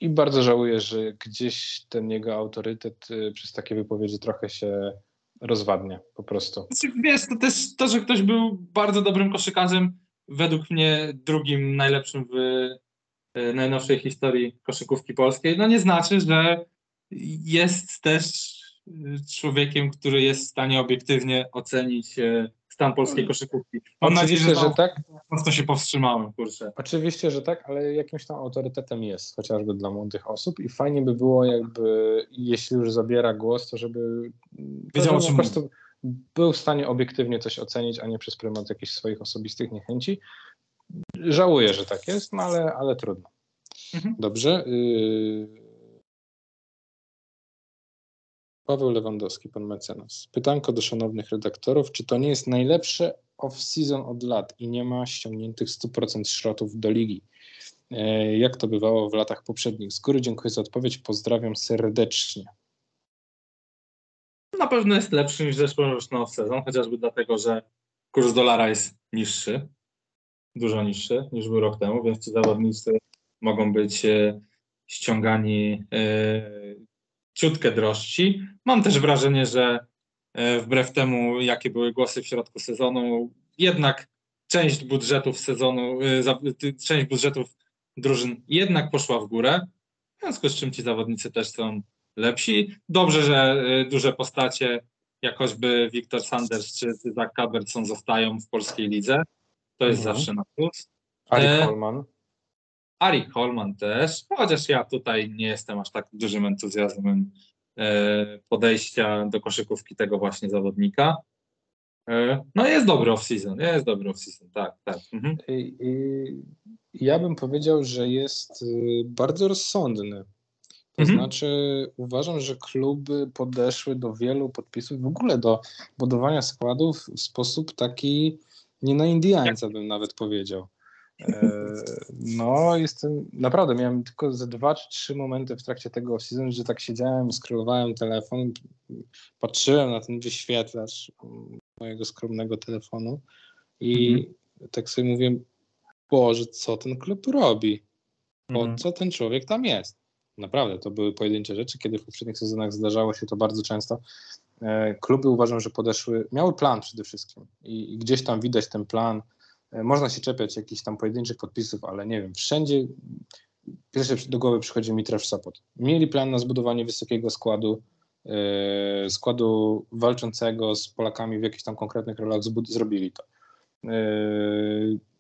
I bardzo żałuję, że gdzieś ten jego autorytet przez takie wypowiedzi trochę się rozwadnia po prostu. Znaczy, Wiesz, to też to, że ktoś był bardzo dobrym koszykarzem, według mnie drugim najlepszym w najnowszej historii koszykówki polskiej, no nie znaczy, że jest też człowiekiem, który jest w stanie obiektywnie ocenić e, stan polskiej koszykówki. Mam nadzieję, że, że tak. mocno się powstrzymałem, kurczę. Oczywiście, że tak, ale jakimś tam autorytetem jest, chociażby dla młodych osób i fajnie by było jakby, jeśli już zabiera głos, to żeby, Wiedział, o żeby po prostu był w stanie obiektywnie coś ocenić, a nie przez prymat jakichś swoich osobistych niechęci. Żałuję, że tak jest, no ale, ale trudno. Mhm. Dobrze. y- Paweł Lewandowski, pan mecenas. Pytanko do szanownych redaktorów, czy to nie jest najlepsze off-season od lat i nie ma ściągniętych 100% szrotów do ligi? E, Jak to bywało w latach poprzednich? Z góry dziękuję za odpowiedź, pozdrawiam serdecznie. Na pewno jest lepszy niż zeszłoroczny off-sezon, chociażby dlatego, że kurs dolara jest niższy, dużo niższy niż był rok temu, więc ci zawodnicy mogą być e, ściągani e, ciutkę drożsi. Mam też wrażenie, że e, wbrew temu, jakie były głosy w środku sezonu, jednak część budżetów sezonu, e, część budżetów drużyn jednak poszła w górę, w związku z czym ci zawodnicy też są lepsi. Dobrze, że y, duże postacie, jak choćby Wiktor Sanders czy Zach Cabertson zostają w polskiej lidze. To jest Mhm. zawsze na plus. Arik E, Arik Holman też, chociaż ja tutaj nie jestem aż tak dużym entuzjazmem e, podejścia do koszykówki tego właśnie zawodnika. E, No jest dobry off-season, jest dobry off-season, tak, tak. Mhm. Ja bym powiedział, że jest y, bardzo rozsądny. To Mhm. znaczy, uważam, że kluby podeszły do wielu podpisów, w ogóle do budowania składów w sposób taki nie na Indiańca bym nawet powiedział. E, No, jestem, naprawdę miałem tylko ze dwa czy trzy momenty w trakcie tego off-season, że tak siedziałem, scrollowałem telefon, patrzyłem na ten wyświetlacz mojego skromnego telefonu i tak sobie mówię, Boże, co ten klub robi? Po Mhm. co ten człowiek tam jest? Naprawdę, to były pojedyncze rzeczy, kiedy w poprzednich sezonach zdarzało się to bardzo często. E, Kluby uważam, że podeszły, miały plan przede wszystkim i, i gdzieś tam widać ten plan. E, Można się czepiać jakichś tam pojedynczych podpisów, ale nie wiem, wszędzie pierwsze do głowy przychodzi mi Trash Support. Mieli plan na zbudowanie wysokiego składu, e, składu walczącego z Polakami w jakichś tam konkretnych rolach, zrobili to. E,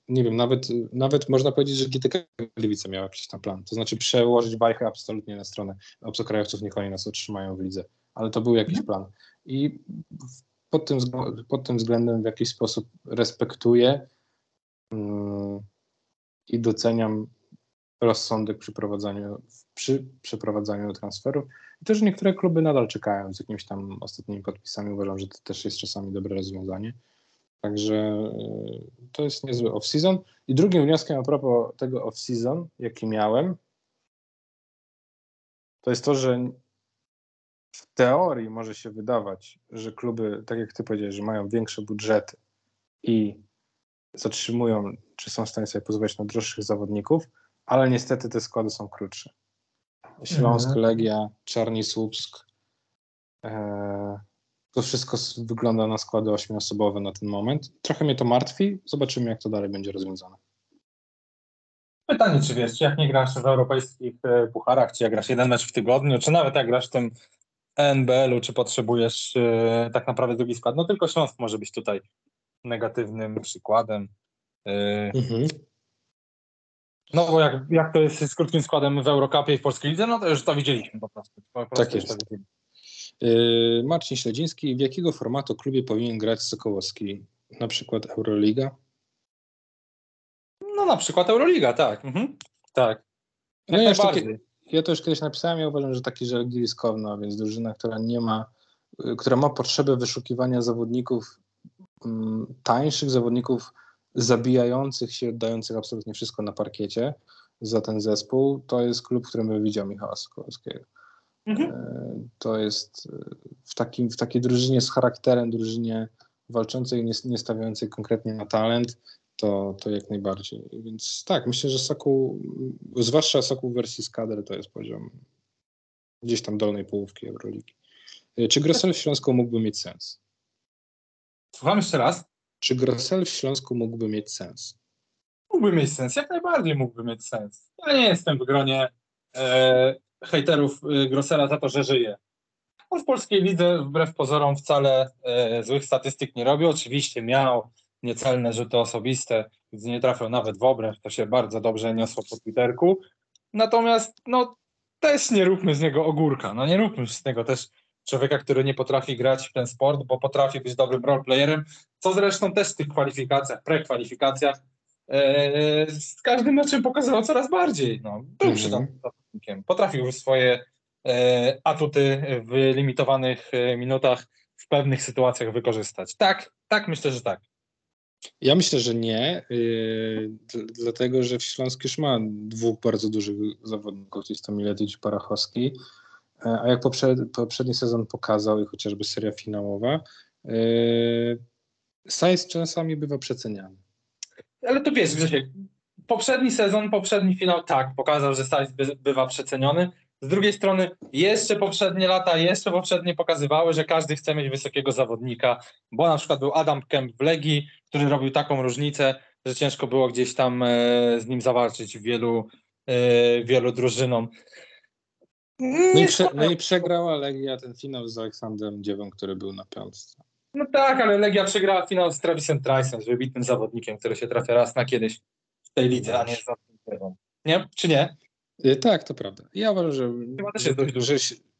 nie wiem, nawet, nawet można powiedzieć, że GTK Gliwice miał jakiś tam plan. To znaczy przełożyć bajkę absolutnie na stronę obcokrajowców, niech oni nas otrzymają w lidze. Ale to był jakiś plan. I pod tym, pod tym względem w jakiś sposób respektuję i doceniam rozsądek przy prowadzeniu, przy przeprowadzaniu transferów. I też niektóre kluby nadal czekają z jakimiś tam ostatnimi podpisami. Uważam, że to też jest czasami dobre rozwiązanie. Także y, to jest niezły off-season. I drugim wnioskiem a propos tego off-season, jaki miałem, to jest to, że w teorii może się wydawać, że kluby, tak jak ty powiedziałeś, że mają większe budżety i zatrzymują, czy są w stanie sobie pozwolić na droższych zawodników, ale niestety te składy są krótsze. Śląsk, Mhm. Legia, Czarni Słupsk. E, to wszystko wygląda na składy ośmioosobowe na ten moment. Trochę mnie to martwi. Zobaczymy, jak to dalej będzie rozwiązane. Pytanie, czy wiesz, czy jak nie grasz w europejskich e, pucharach, czy jak grasz jeden mecz w tygodniu, czy nawet jak grasz w tym NBL-u, czy potrzebujesz e, tak naprawdę drugi skład? No tylko Śląsk może być tutaj negatywnym przykładem. E, No bo jak, jak to jest z krótkim składem w Eurocupie i w Polskiej Lidze, no to już to widzieliśmy po prostu. Po prostu Tak jest. Yy, Marcin Śledziński, w jakiego formatu klubie powinien grać Sokołowski? Na przykład Euroliga? No na przykład Euroliga, tak. Mhm. Tak. No ja, takie, ja to już kiedyś napisałem, ja uważam, że taki Żalgiris Kowno, więc drużyna, która nie ma, y, która ma potrzebę wyszukiwania zawodników tańszych, zawodników zabijających się, oddających absolutnie wszystko na parkiecie za ten zespół, to jest klub, w którym widział Michała Sokołowskiego. Mhm. E, To jest e, w, takim, w takiej drużynie z charakterem, drużynie walczącej, nie, nie stawiającej konkretnie na talent, to, to jak najbardziej. Więc tak, myślę, że Sokół, zwłaszcza Sokół w wersji z kadry, to jest poziom gdzieś tam dolnej połówki Euroligi. E, Czy Grosel w Śląsku mógłby mieć sens? Słucham jeszcze raz. Czy Grosel w Śląsku mógłby mieć sens? Mógłby mieć sens, jak najbardziej mógłby mieć sens. Ja nie jestem w gronie e, hejterów e, Grossera za to, że żyje. On w polskiej lidze wbrew pozorom wcale e, złych statystyk nie robi. Oczywiście miał niecelne rzuty osobiste, gdzie nie trafiał nawet w obręb, to się bardzo dobrze niosło po Twitterku. Natomiast no też nie róbmy z niego ogórka, no nie róbmy z niego też człowieka, który nie potrafi grać w ten sport, bo potrafi być dobrym roleplayerem, co zresztą też w tych kwalifikacjach, prekwalifikacjach e, z każdym meczem pokazywał coraz bardziej. No, był Mhm. przydatnym zawodnikiem. Potrafił swoje e, atuty w limitowanych e, minutach w pewnych sytuacjach wykorzystać. Tak, tak, myślę, że tak. Ja myślę, że nie, yy, dl- dlatego że Śląsk już ma dwóch bardzo dużych zawodników, jest to Miletić i Parachowski, a jak poprzed, poprzedni sezon pokazał i chociażby seria finałowa, yy, Sajs czasami bywa przeceniany. Ale to wiesz, Grzesiek, poprzedni sezon, poprzedni finał, tak, pokazał, że by, bywa przeceniony. Z drugiej strony, jeszcze poprzednie lata, jeszcze poprzednie pokazywały, że każdy chce mieć wysokiego zawodnika, bo na przykład był Adam Kemp w Legii, który robił taką różnicę, że ciężko było gdzieś tam e, z nim zawalczyć wielu, e, wielu drużynom. No i, Nie prze, no i przegrała Legia ten finał z Aleksandrem Dziewą, który był na piątce. No tak, ale Legia przegrała finał z Travisem Trice'em, z wybitnym zawodnikiem, który się trafia raz na kiedyś w tej lidze, a nie za Nie? Czy nie? Yy, tak, to prawda. Ja uważam, że, że,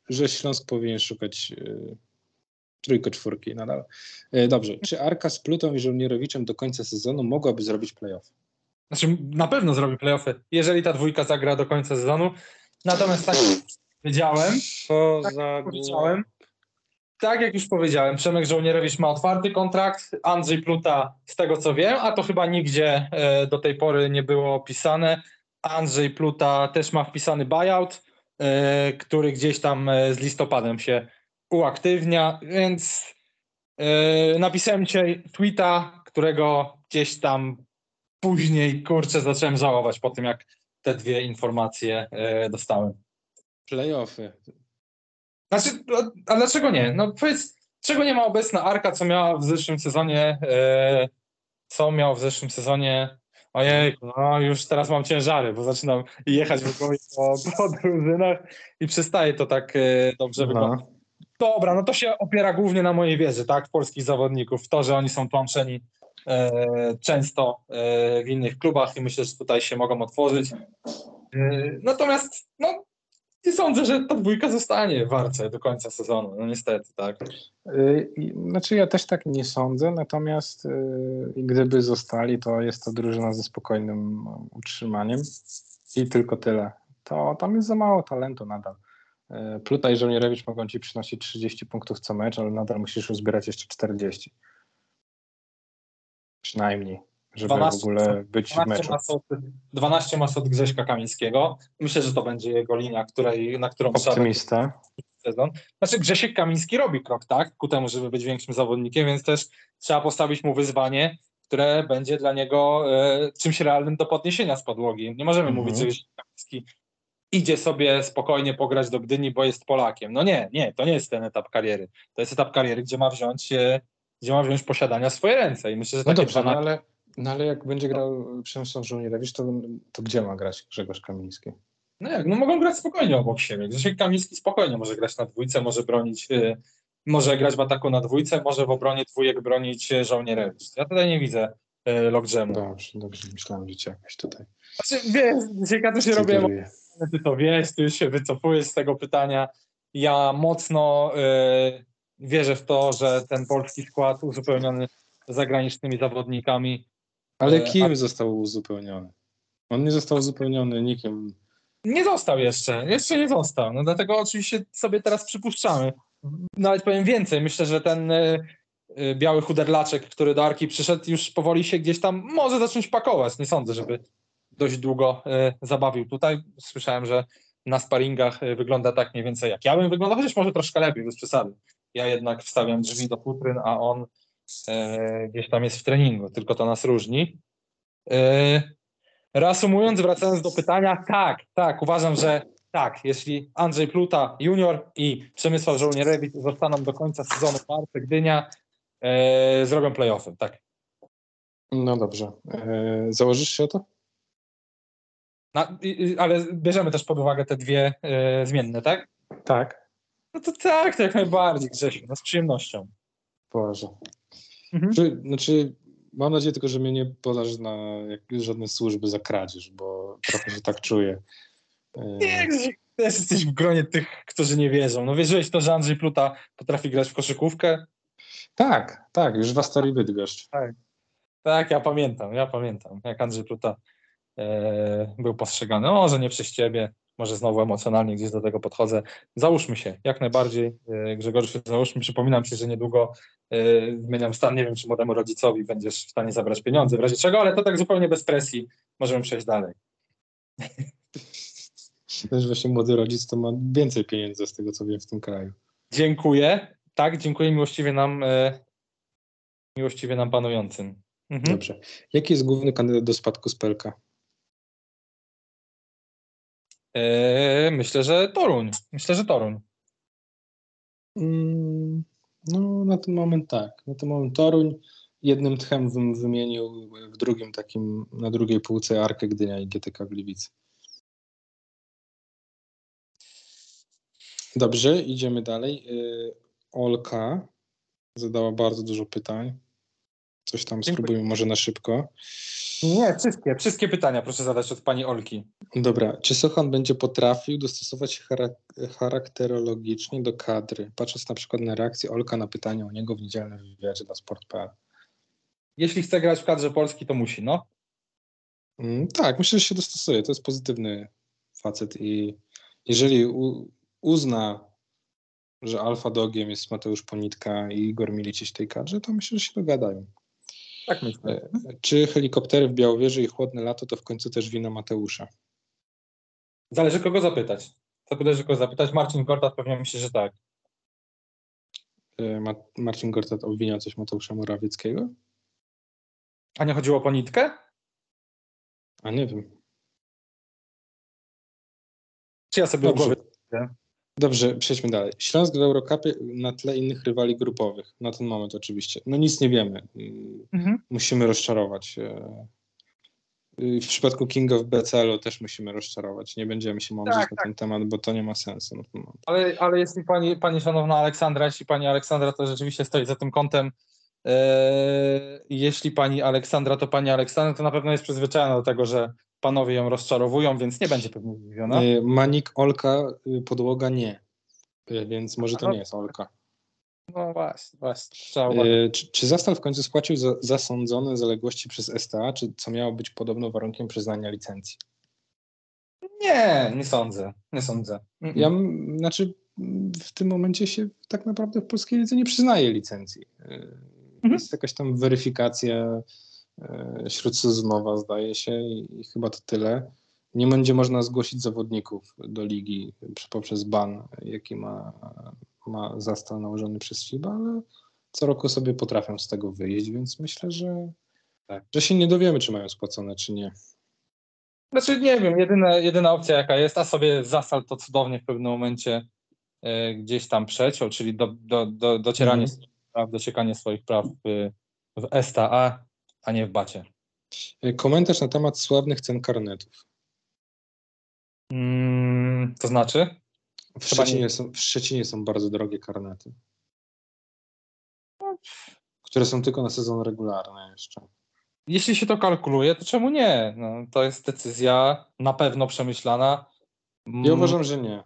że Śląsk powinien szukać yy, trójko, czwórki nadal. Yy, dobrze, czy Arka z Plutą i Żołnierowiczem do końca sezonu mogłaby zrobić playoff? Znaczy, na pewno zrobi playoffy, jeżeli ta dwójka zagra do końca sezonu. Natomiast tak, Wiedziałem. Co Tak, za powiedziałem. Tak jak już powiedziałem, Przemek Żołnierewicz ma otwarty kontrakt, Andrzej Pluta z tego co wiem, a to chyba nigdzie e, do tej pory nie było opisane. Andrzej Pluta też ma wpisany buyout, e, który gdzieś tam e, z listopadem się uaktywnia, więc e, napisałem dzisiaj tweeta, którego gdzieś tam później, kurczę, zacząłem żałować po tym, jak te dwie informacje e, dostałem. Playoffy. Znaczy, no, a dlaczego nie? No powiedz, czego nie ma obecna Arka, co miała w zeszłym sezonie, e, co miał w zeszłym sezonie, ojej, no już teraz mam ciężary, bo zaczynam jechać w głowie po, po drużynach i przestaje to tak e, dobrze wyglądać. No. Dobra, no to się opiera głównie na mojej wiedzy, tak, polskich zawodników, w to, że oni są tłamszeni e, często e, w innych klubach i myślę, że tutaj się mogą otworzyć. E, natomiast, no, nie sądzę, że ta dwójka zostanie w Arce do końca sezonu, no niestety, tak. Y, i- Znaczy ja też tak nie sądzę, natomiast y, gdyby zostali, to jest to drużyna ze spokojnym utrzymaniem i tylko tyle. To tam jest za mało talentu nadal. Y, Pluta i Żołnierewicz mogą ci przynosić 30 punktów co mecz, ale nadal musisz uzbierać jeszcze 40. Przynajmniej, żeby 12 w ogóle być w 12 meczu. mas od, 12 mas od Grześka Kamińskiego. Myślę, że to będzie jego linia, której, na którą trzeba Optymista. sezon. Znaczy Grzesiek Kamiński robi krok, tak, ku temu, żeby być większym zawodnikiem, więc też trzeba postawić mu wyzwanie, które będzie dla niego e, czymś realnym do podniesienia z podłogi. Nie możemy Mhm. mówić, że Grzesiek Kamiński idzie sobie spokojnie pograć do Gdyni, bo jest Polakiem. No nie, nie, to nie jest ten etap kariery. To jest etap kariery, gdzie ma wziąć, e, gdzie ma wziąć posiadania w swoje ręce i myślę, że No dobrze, no 12 ale, no ale jak będzie grał Przemysław Żołnierewicz, to, to gdzie ma grać Grzegorz Kamiński? No jak, no mogą grać spokojnie obok siebie. Grzesiek Kamiński spokojnie może grać na dwójce, może bronić, y, może grać w ataku na dwójce, może w obronie dwójek bronić y, żołnierewicz. Ja tutaj nie widzę y, lockjamu. Dobrze, dobrze, myślałem, że cię jakoś tutaj Znaczy, wiesz, ja też nie robię, ty to wiesz, ty już się wycofujesz z tego pytania. Ja mocno y, wierzę w to, że ten polski skład uzupełniony zagranicznymi zawodnikami Ale E, kim został uzupełniony? On nie został uzupełniony nikim. Nie został jeszcze, jeszcze nie został. No dlatego oczywiście sobie teraz przypuszczamy. Nawet powiem więcej, myślę, że ten y, y, biały chuderlaczek, który do Arki przyszedł, już powoli się gdzieś tam może zacząć pakować. Nie sądzę, żeby dość długo zabawił tutaj. Słyszałem, że na sparingach wygląda tak mniej więcej jak ja bym wyglądał, chociaż może troszkę lepiej, bez przesady. Ja jednak wstawiam drzwi do futryn, a on y, gdzieś tam jest w treningu, tylko to nas różni. Y, Reasumując, wracając do pytania, tak, tak, uważam, że tak, jeśli Andrzej Pluta junior i Przemysław Żołnierewicz zostaną do końca sezonu w Arce Gdynia, e, zrobią playoffy, tak. No dobrze. E, założysz się o to? Na, i- ale bierzemy też pod uwagę te dwie e, zmienne, tak? Tak. No to tak, to jak najbardziej, Grzesiu, no z przyjemnością. Boże. Mhm. Czy, znaczy, mam nadzieję tylko, że mnie nie podasz na żadne służby za kradzież, bo trochę się tak czuję. E, Nie, też jesteś w gronie tych, którzy nie wierzą. No wierzyłeś to, że Andrzej Pluta potrafi grać w koszykówkę? tak, tak, już w Astorii Bydgoszcz. Tak, ja pamiętam, ja pamiętam, jak Andrzej Pluta e, był postrzegany. O, może nie przez ciebie, może znowu emocjonalnie gdzieś do tego podchodzę. Załóżmy się, jak najbardziej. E, Grzegorzu, załóżmy, przypominam ci, że niedługo e, zmieniam stan. Nie wiem, czy młodemu rodzicowi będziesz w stanie zabrać pieniądze, w razie czego, ale to tak zupełnie bez presji. Możemy przejść dalej. Też właśnie młody rodzic to ma więcej pieniędzy z tego, co wiem w tym kraju. Dziękuję. Tak, dziękuję miłościwie nam, e, miłościwie nam panującym. Mhm. Dobrze. Jaki jest główny kandydat do spadku z Pelka? E, myślę, że Toruń. Myślę, że Toruń. Mm, no, na ten moment tak. Na ten moment Toruń. Jednym tchem bym wymienił w drugim takim, na drugiej półce Arkę Gdynia i GTK Gliwice. Dobrze, idziemy dalej. Y, Olka zadała bardzo dużo pytań. Coś tam Dziękuję. spróbujmy może na szybko. Nie, wszystkie, wszystkie pytania proszę zadać od pani Olki. Dobra, czy Sochan będzie potrafił dostosować się charak- charakterologicznie do kadry, patrząc na przykład na reakcję Olka na pytanie o niego w niedzielnym wywiadzie dla Sport.pl? Jeśli chce grać w kadrze Polski, to musi, no. Mm, tak, myślę, że się dostosuje. To jest pozytywny facet i jeżeli u, uzna, że alfa dogiem jest Mateusz Ponitka i Igor Milicic w tej kadrze, to myślę, że się dogadają. Tak myślę. E, Czy helikoptery w Białowieży i chłodne lato to w końcu też wina Mateusza? Zależy kogo zapytać. Zależy kogo zapytać. Marcin Gortat pewnie myśli, że tak. E, Ma- Marcin Gortat obwiniał coś Mateusza Morawieckiego? A nie chodziło o ponitkę? A nie wiem. Czy ja sobie w Dobrze. głowie... Dobrze, przejdźmy dalej. Śląsk w Eurocupie na tle innych rywali grupowych. Na ten moment oczywiście. No nic nie wiemy. Mhm. Musimy rozczarować. e, y, W przypadku King of BCL też musimy rozczarować. Nie będziemy się mądrzyć Tak, na tak. ten temat, bo to nie ma sensu. na ten moment. Ale, ale jeśli pani, pani szanowna Aleksandra, jeśli pani Aleksandra to rzeczywiście stoi za tym kątem, e, jeśli pani Aleksandra to pani Aleksandra, to na pewno jest przyzwyczajona do tego, że panowie ją rozczarowują, więc nie będzie pewnie zdziwiona. Y, Manik Olka, y, podłoga nie. Y, Więc może to nie jest Olka. No właśnie, właśnie. Y, Czy, czy Zastal w końcu spłacił za, zasądzone zaległości przez STA, czy co miało być podobno warunkiem przyznania licencji? Nie, nie sądzę. Nie sądzę. Mm-mm. Ja, m- znaczy, w tym momencie się tak naprawdę w polskiej lidze nie przyznaje licencji. Y, Jest jakaś tam weryfikacja śródsezonowa, zdaje się, i, i chyba to tyle. Nie będzie można zgłosić zawodników do ligi poprzez ban, jaki ma, ma zastal nałożony przez FIBA, ale co roku sobie potrafią z tego wyjść, więc myślę, że, Tak. że się nie dowiemy, czy mają spłacone, czy nie. Znaczy nie wiem, jedyna, jedyna opcja jaka jest, a sobie Zasal to cudownie w pewnym momencie e, gdzieś tam przeciął, czyli do, do, do, docieranie Mhm. swoich praw, dociekanie swoich praw w, w STA, a nie w Bacie. Y, Komentarz na temat sławnych cen karnetów. Mm, to znaczy? W Chyba nie. Szczecinie, są, w Szczecinie są bardzo drogie karnety. Które są tylko na sezon regularny jeszcze. Jeśli się to kalkuluje, to czemu nie? No, to jest decyzja na pewno przemyślana. Ja Mm, uważam, że nie.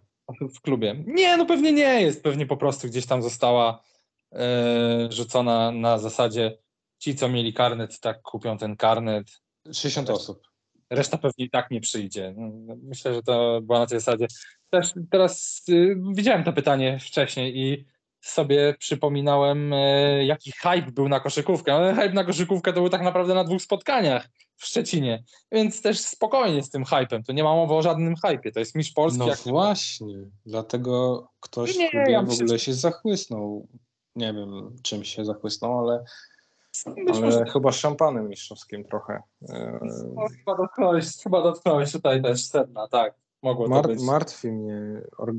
w klubie. Nie, no pewnie nie jest. Pewnie po prostu gdzieś tam została e, rzucona na zasadzie ci, co mieli karnet, tak kupią ten karnet. 60 osób. Reszta pewnie i tak nie przyjdzie. No, Myślę, że to była na tej zasadzie. Też teraz y, widziałem to pytanie wcześniej i sobie przypominałem, e, jaki hype był na koszykówkę. Ale hype na koszykówkę to był tak naprawdę na dwóch spotkaniach w Szczecinie. Więc też spokojnie z tym hypem. Tu nie ma mowy o żadnym hypie. To jest mistrz Polski. No jak... właśnie. Dlatego ktoś Nie, ja w ogóle się zachłysnął. Nie wiem, czym się zachłysnął, ale, ale może chyba szampanem mistrzowskim trochę. E, No, chyba dotknąłeś, chyba dotknąłeś tutaj też sedna, tak. Mogło to Mar- być. martwi mnie or-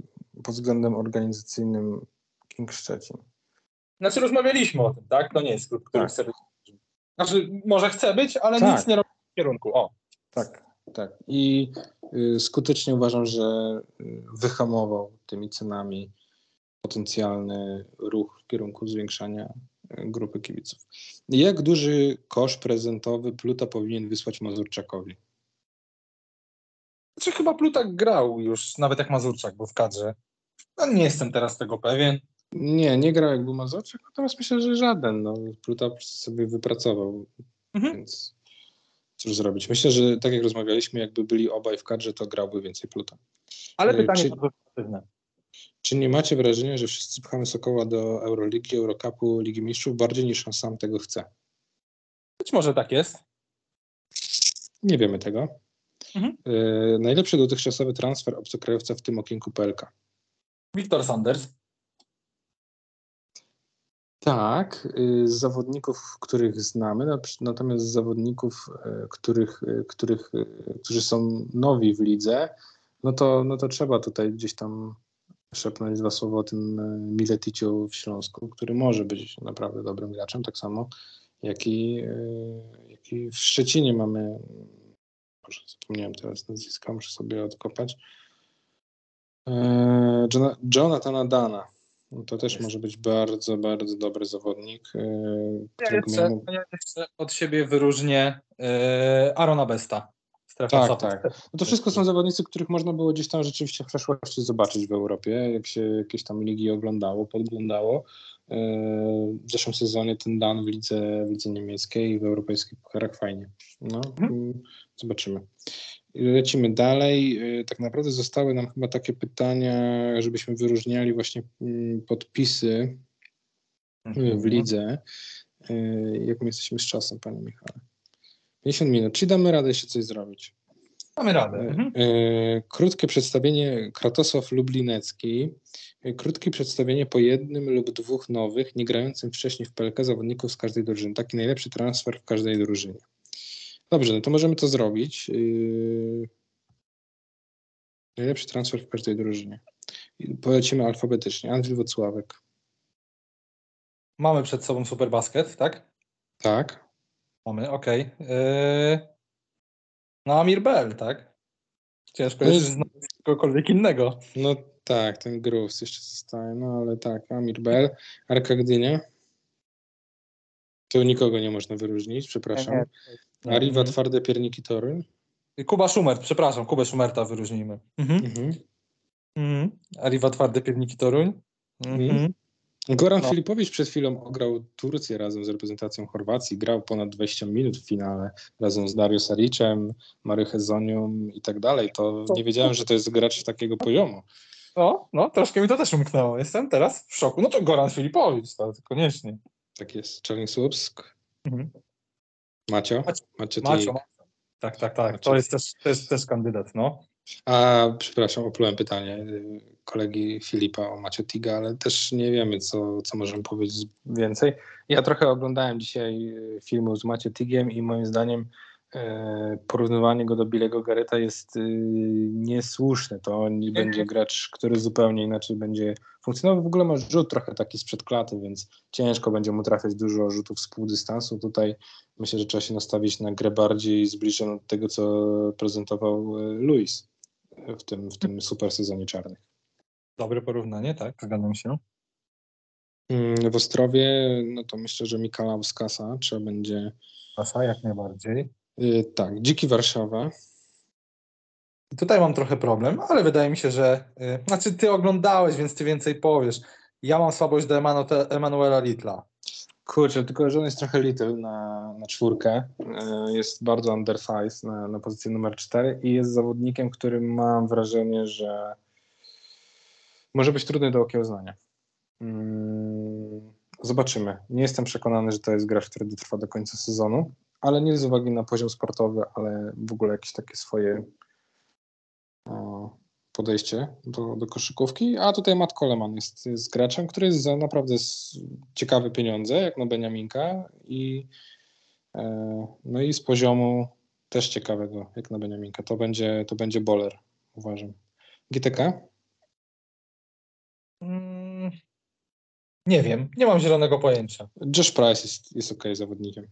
pod względem organizacyjnym King Szczecin. Znaczy rozmawialiśmy o tym, tak? To nie jest klub, który Tak. chce być. Znaczy może chce być, ale Tak. nic nie robi w kierunku. O, Tak, tak. I y, skutecznie uważam, że y, wyhamował tymi cenami potencjalny ruch w kierunku zwiększania grupy kibiców. Jak duży kosz prezentowy Pluta powinien wysłać Mazurczakowi? znaczy chyba Plutak grał już, nawet jak Mazurczak był w kadrze. No, nie jestem teraz tego pewien. Nie, nie grał jak był Mazurczak, natomiast myślę, że żaden. No, Pluta sobie wypracował, Mhm. więc cóż zrobić. Myślę, że tak jak rozmawialiśmy, jakby byli obaj w kadrze, to grałby więcej Pluta. Ale Y, pytanie czy- pozytywne. Czy nie macie wrażenia, że wszyscy pchamy Sokoła do Euroligi, Eurocupu, Ligi Mistrzów bardziej niż on sam tego chce? Być może tak jest. Nie wiemy tego. Mhm. Yy, najlepszy dotychczasowy transfer obcokrajowca w tym okienku PLK. Wiktor Sanders. Tak, yy, z zawodników, których znamy, natomiast z zawodników, yy, których, yy, których, którzy są nowi w lidze, no to, no to trzeba tutaj gdzieś tam szepnąć dwa słowa o tym yy, Mileticiu w Śląsku, który może być naprawdę dobrym graczem, tak samo jak i, yy, jak i w Szczecinie mamy, może zapomniałem teraz nazwiska, muszę sobie odkopać, Jona- Jonathana Dana. No To też może być bardzo, bardzo dobry zawodnik. Ja jeszcze, miałem- ja jeszcze od siebie wyróżnię e, Arona Besta. Tak, tak. No to wszystko są zawodnicy, których można było gdzieś tam rzeczywiście w przeszłości zobaczyć w Europie, jak się jakieś tam ligi oglądało, podglądało. Yy, W zeszłym sezonie ten Dan w lidze, w lidze niemieckiej i w europejskich pucharach fajnie. No, Mhm. mm, zobaczymy. Lecimy dalej. Y, Tak naprawdę zostały nam chyba takie pytania, żebyśmy wyróżniali właśnie mm, podpisy y, w lidze. Y, Jak my jesteśmy z czasem, panie Michale? 50 minut. Czy damy radę jeszcze coś zrobić? Mamy radę. Mhm. E, Krótkie przedstawienie Kratosław Lublinecki. E, Krótkie przedstawienie po jednym lub dwóch nowych, nie grającym wcześniej w PLK zawodników z każdej drużyny. Taki najlepszy transfer w każdej drużynie. Dobrze, no to możemy to zrobić. Najlepszy transfer w każdej drużynie. Polecimy alfabetycznie. Andrzej Wocławek. Mamy przed sobą Superbasket, tak? Tak. Mamy, okej. Yy, No Amir Bell, tak? Ciężko No jest jest- znaleźć kogokolwiek innego. No tak, ten Grooves jeszcze zostaje. No ale tak, Amir Bell. Arka Gdynia. Tu nikogo nie można wyróżnić, przepraszam. Arriva Mhm. Twarde Pierniki Toruń. Kuba Szumert, przepraszam, Kubę Szumerta wyróżnijmy. Mhm. Mhm. Mhm. Arriva Twarde Pierniki Toruń. Mhm. Goran No. Filipowicz przed chwilą ograł Turcję razem z reprezentacją Chorwacji. Grał ponad 20 minut w finale razem z Dario Saricem, Mary Hezonią i tak dalej. To nie wiedziałem, że to jest gracz takiego poziomu. O, no, troszkę mi to też umknęło. Jestem teraz w szoku. No to Goran Filipowicz, to koniecznie. Tak jest. Czernik Słupsk. Mhm. Macio. Macio. Macio, Macio. Tak, tak, tak. Macio. To jest też, jest też kandydat, no. A przepraszam, oplułem pytanie kolegi Filipa o Macio Tiga, ale też nie wiemy, co, co możemy powiedzieć więcej. Ja trochę oglądałem dzisiaj y, filmu z Macio Tigiem i moim zdaniem y, porównywanie go do Billego Garreta jest y, niesłuszne. To nie będzie gracz, który zupełnie inaczej będzie funkcjonował. W ogóle ma rzut trochę taki sprzed klaty, więc ciężko będzie mu trafiać dużo rzutów z półdystansu. Tutaj myślę, że trzeba się nastawić na grę bardziej zbliżoną do tego, co prezentował Luis w tym, w tym super sezonie czarnych. Dobre porównanie, tak, zgadzam się. Mm, W Ostrowie, no to myślę, że Mikala Oskasa trzeba będzie. Klasa, jak najbardziej. y, Tak, Dziki Warszawa. I tutaj mam trochę problem, ale wydaje mi się, że. Y, znaczy, ty oglądałeś, więc ty więcej powiesz. Ja mam słabość do Emanu- Emanuela Littla. Kurczę, tylko że on jest trochę little na, na czwórkę. Y, Jest bardzo undersized na, na pozycji numer 4 i jest zawodnikiem, którym mam wrażenie, że może być trudny do okiełznania. Mm, Zobaczymy. Nie jestem przekonany, że to jest gracz, który dotrwa do końca sezonu, ale nie z uwagi na poziom sportowy, ale w ogóle jakieś takie swoje o, podejście do, do koszykówki. A tutaj Matt Coleman jest, jest graczem, który jest za naprawdę ciekawe pieniądze, jak na Beniaminka i e, no i z poziomu też ciekawego, jak na Beniaminka. To będzie, to będzie boler, uważam. GTK? Mm, nie wiem, nie mam zielonego pojęcia. Josh Price jest, jest ok zawodnikiem.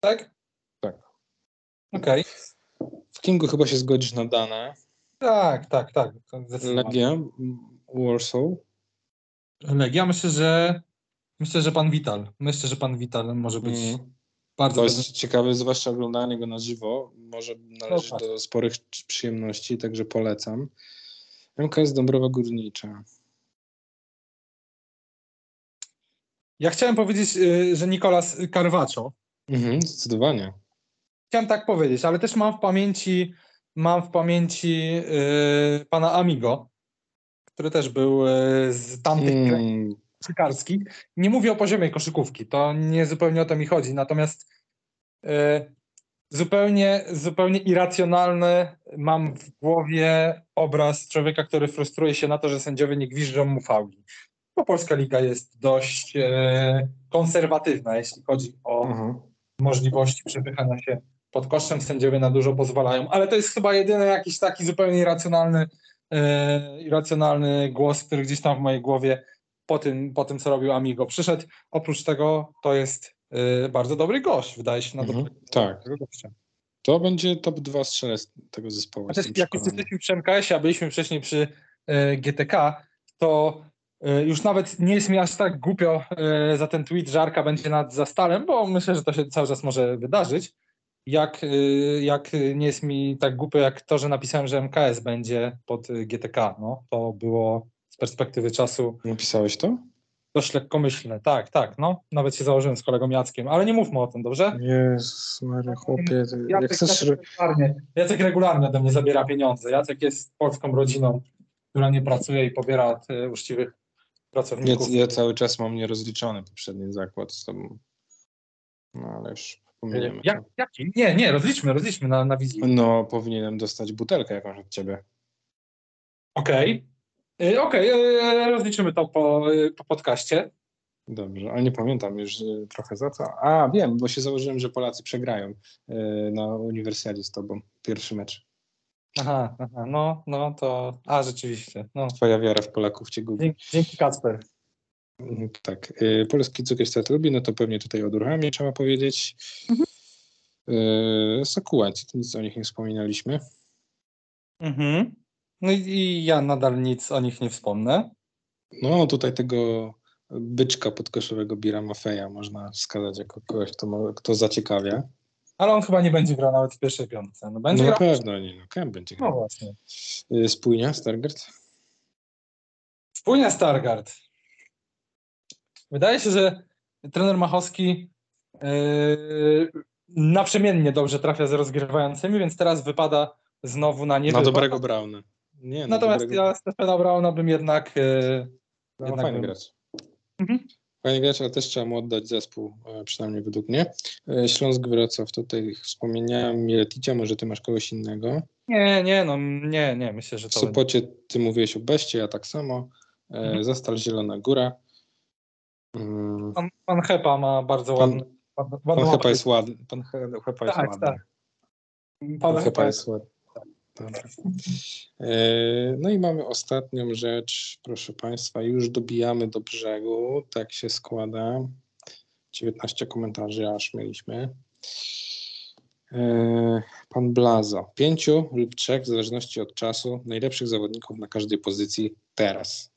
Tak? Tak. Okej. W Kingu chyba się zgodzisz na dane. Tak, tak, tak. Legia, Warsaw. Legia, myślę, że. Myślę, że pan Wital. Myślę, że pan Wital może być Mm. bardzo To jest ciekawe, zwłaszcza oglądanie go na żywo. Może należeć No tak. do sporych przyjemności, także polecam. MKS Dąbrowa Górnicza. Ja chciałem powiedzieć, y, że Nicolas Carvaccio. Mhm, zdecydowanie. Chciałem tak powiedzieć, ale też mam w pamięci, mam w pamięci y, pana Amigo, który też był y, z tamtych mm. Hmm, koszykarskich. Nie mówię o poziomie koszykówki, to nie zupełnie o to mi chodzi, natomiast y, zupełnie, zupełnie irracjonalny mam w głowie obraz człowieka, który frustruje się na to, że sędziowie nie gwiżdżą mu fauli. Bo polska liga jest dość y, konserwatywna, jeśli chodzi o mhm. możliwości przepychania się pod kosztem, sędziowie na dużo pozwalają, ale to jest chyba jedyny jakiś taki zupełnie irracjonalny, e, irracjonalny głos, który gdzieś tam w mojej głowie po tym, po tym co robił Amigo przyszedł. Oprócz tego to jest e, bardzo dobry gość, wydaje się na Mhm, dobrego, tak. gościa. To będzie top 2 strzelec tego zespołu. Jestem jak przekonany. jesteśmy przy MKS-ie, a byliśmy wcześniej przy e, GTK, to e, już nawet nie jest mi aż tak głupio e, za ten tweet, że Arka będzie nad Zastalem, bo myślę, że to się cały czas może wydarzyć. Jak, jak nie jest mi tak głupio, jak to, że napisałem, że MKS będzie pod GTK. No, to było z perspektywy czasu. Napisałeś to? Dość lekkomyślny. Tak, tak, no. Nawet się założyłem z kolegą Jackiem, ale nie mówmy o tym, dobrze? Jezus Maria, chłopie, ty, jak Jacek, chcesz... Jacek, regularnie, Jacek regularnie ode mnie zabiera pieniądze. Jacek jest polską rodziną, która nie pracuje i pobiera od e, uczciwych Ja, pracowników. ja cały czas mam nierozliczony poprzedni zakład z tobą. No ale już pominiemy Jak, to. jaki? Nie, nie, rozliczmy, rozliczmy na, na wizji. No, powinienem dostać butelkę jakąś od ciebie. Okej. Y, Okej, y, rozliczymy to po, y, po podcaście. Dobrze, ale nie pamiętam już trochę za co. A, wiem, bo się założyłem, że Polacy przegrają na uniwersjadzie z tobą. Pierwszy mecz. Aha, aha, no, no to. A, rzeczywiście. No. Twoja wiara w Polaków cię gubi. Dzięki, dzięki Kacper. Mhm, Tak. Y, Polski cukier strat lubi, no to pewnie tutaj o Durhamie trzeba powiedzieć. Y, Sakułęci, to nic o nich nie wspominaliśmy. Mhm. No i, i ja nadal nic o nich nie wspomnę. No, tutaj tego byczka podkoszowego Bira Mafeja można wskazać jako kogoś, kto, ma, kto zaciekawia. Ale on chyba nie będzie grał nawet w pierwszej piątce. No, No będzie na grał. pewno nie, no Kemp będzie No grał. właśnie. Y, Spójnia, Stargard? Spójnia Stargard. Wydaje się, że trener Machowski yy, naprzemiennie dobrze trafia z rozgrywającymi, więc teraz wypada znowu na nie. Na dobrego Brauna. Nie, na Natomiast dobrego... ja Stefana Brauna bym jednak. Yy, No, jednak fajny bym- gracz. Mhm. Fajny gracz, ale też trzeba mu oddać zespół, e, przynajmniej według mnie. E, Śląsk Wrocław, tutaj wspomniałem Mileticia, może ty masz kogoś innego. nie, nie, no nie, nie, myślę, że W to. będzie- Sopocie ty mówiłeś o Beście, ja tak samo. E, Mhm. Zastal Zielona Góra. Mm, Pan, pan Hepa ma bardzo Pan- ładny. ładny- Pan ładny Hepa jest ładny. Pan He- Hepa jest Tak, ładny. tak. Pan Pan Hepa jest ładny. Dobra. E, No i mamy ostatnią rzecz, proszę Państwa, już dobijamy do brzegu, tak się składa. 19 komentarzy aż mieliśmy. E, Pan Blaza. Pięciu lub trzech, w zależności od czasu, najlepszych zawodników na każdej pozycji teraz.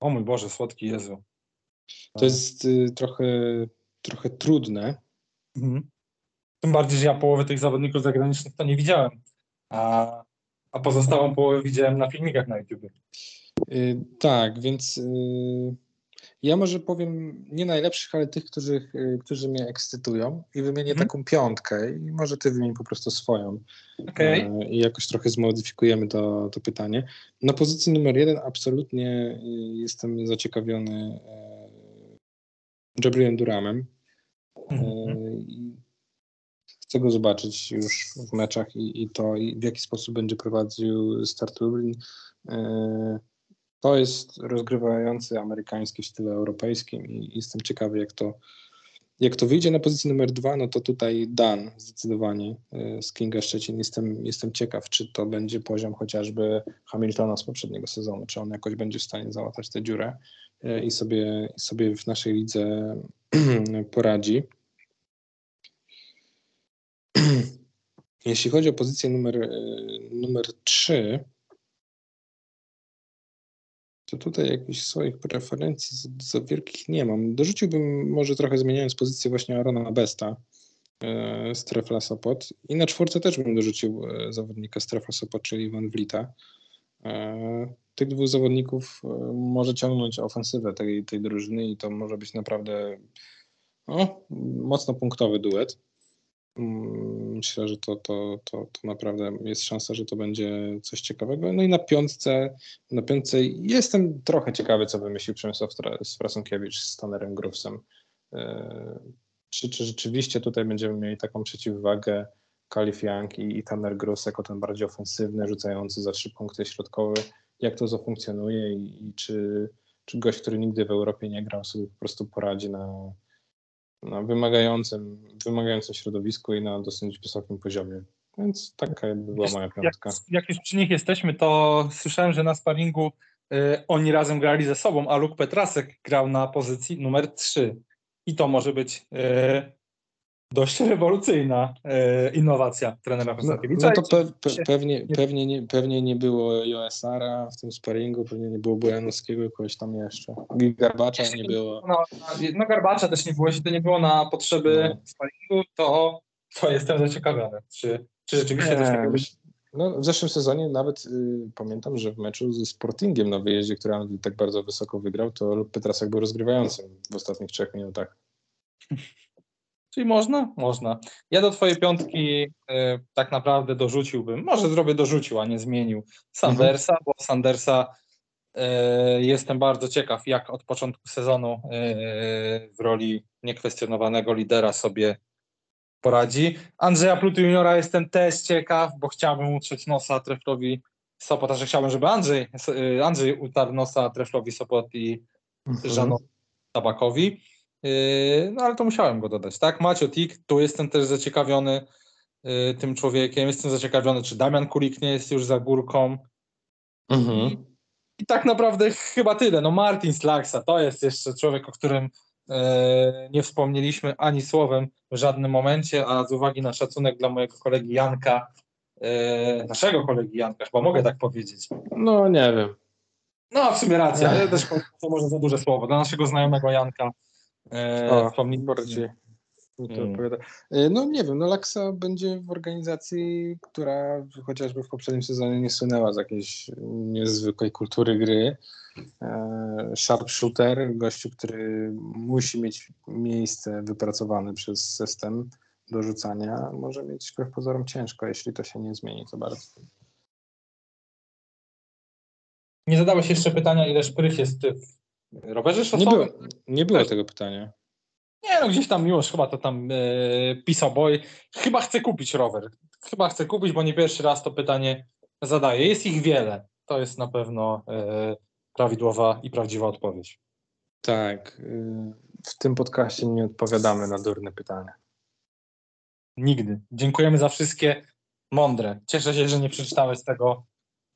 O mój Boże, słodki Jezu. To jest y, trochę, trochę trudne. Mhm. Tym bardziej, że ja połowę tych zawodników zagranicznych to nie widziałem. A, a pozostałą połowę widziałem na filmikach na YouTube. Y, Tak, więc y, ja może powiem nie najlepszych, ale tych, którzy, y, którzy mnie ekscytują i wymienię Mhm. taką piątkę i może ty wymień po prostu swoją Okej. y, i jakoś trochę zmodyfikujemy to, to pytanie. Na pozycji numer jeden absolutnie y, jestem zaciekawiony y, Jabrielem Duramem. Mhm. Chcę go zobaczyć już w meczach i, i to, i w jaki sposób będzie prowadził Start Lublin. Y, To jest rozgrywający amerykański w stylu europejskim i jestem ciekawy, jak to, jak to wyjdzie. Na pozycji numer dwa, no to tutaj Dan zdecydowanie y, z Kinga Szczecin. Jestem, jestem ciekaw, czy to będzie poziom chociażby Hamiltona z poprzedniego sezonu, czy on jakoś będzie w stanie załatać tę dziurę y, i sobie, sobie w naszej lidze poradzi. Jeśli chodzi o pozycję numer, y, numer 3, to tutaj jakichś swoich preferencji za, wielkich nie mam. Dorzuciłbym może trochę zmieniając pozycję właśnie Arona Besta e, z Trefla Sopot i na czwórce też bym dorzucił e, zawodnika z Trefla Sopot, czyli Iwan Wlita. E, tych dwóch zawodników e, może ciągnąć ofensywę tej, tej drużyny i to może być naprawdę no, mocno punktowy duet. Mm, Myślę, że to, to, to, to naprawdę jest szansa, że to będzie coś ciekawego. No i na piątce, na piątce jestem trochę ciekawy, co wymyślił Przemysław Strasunkiewicz z Tanerem Grufsem. Yy, Czy, czy rzeczywiście tutaj będziemy mieli taką przeciwwagę Kalif Young i, i Tanner Grus jako ten bardziej ofensywny, rzucający za trzy punkty środkowy. Jak to zafunkcjonuje i, i czy, czy gość, który nigdy w Europie nie grał, sobie po prostu poradzi na, na wymagającym, wymagającym środowisku i na dosyć wysokim poziomie. Więc taka by była moja Jak, piątka. jak już przy nich jesteśmy, to słyszałem, że na sparingu y, oni razem grali ze sobą, a Luke Petrasek grał na pozycji numer 3. I to może być y, dość rewolucyjna y, innowacja trenera No, no to pe, pe, pewnie, nie- pewnie, nie, pewnie nie było Joesara w tym sparingu, pewnie nie było Bojanowskiego, kogoś tam jeszcze. Garbacza nie było. No, no Garbacza też nie było, jeśli to nie było na potrzeby No. sparingu, to, to jestem zaciekawiony, czy, czy rzeczywiście coś takiego. No, w zeszłym sezonie nawet y, pamiętam, że w meczu ze Sportingiem na wyjeździe, który Anwil tak bardzo wysoko wygrał, to Petrasek był rozgrywającym w ostatnich trzech minutach. Czyli można? Można. Ja do twojej piątki y, tak naprawdę dorzuciłbym, może zrobię dorzucił, a nie zmienił Sandersa, bo Sandersa y, jestem bardzo ciekaw, jak od początku sezonu y, w roli niekwestionowanego lidera sobie poradzi. Andrzeja Plutu Juniora jestem też ciekaw, bo chciałbym utrzeć nosa Treflowi Sopot, a że chciałbym, żeby Andrzej, Andrzej utarł nosa Treflowi Sopot i Żanowi Tabakowi. Yy, No ale to musiałem go dodać, tak? Macio Tik, tu jestem też zaciekawiony yy, tym człowiekiem. Jestem zaciekawiony, czy Damian Kulik nie jest już za górką. Mhm. I tak naprawdę chyba tyle. No Martin Slaksa to jest jeszcze człowiek, o którym yy, nie wspomnieliśmy ani słowem w żadnym momencie, a z uwagi na szacunek dla mojego kolegi Janka, naszego kolegi Janka, chyba mogę tak powiedzieć. No nie wiem. No w sumie racja, ale też to może za duże słowo. Dla naszego znajomego Janka yy, O, bardziej mi to Mm. odpowiada. Y, No nie wiem, no Laksa będzie w organizacji, która chociażby w poprzednim sezonie nie słynęła z jakiejś niezwykłej kultury gry. E, Sharpshooter, gościu, który musi mieć miejsce wypracowane przez system do rzucania, może mieć wbrew pozorom ciężko, jeśli to się nie zmieni za bardzo. Nie zadałeś jeszcze pytania, ile szprych jest w rowerze Nie szosowym? było, nie było tego pytania. Nie, no gdzieś tam miłość chyba to tam e, pisał boy. Chyba chce kupić rower. Chyba chce kupić, bo nie pierwszy raz to pytanie zadaje. Jest ich wiele. To jest na pewno e, prawidłowa i prawdziwa odpowiedź. Tak, y, w tym podcaście nie odpowiadamy na durne pytania. Nigdy. Dziękujemy za wszystkie mądre. Cieszę się, że nie przeczytałeś tego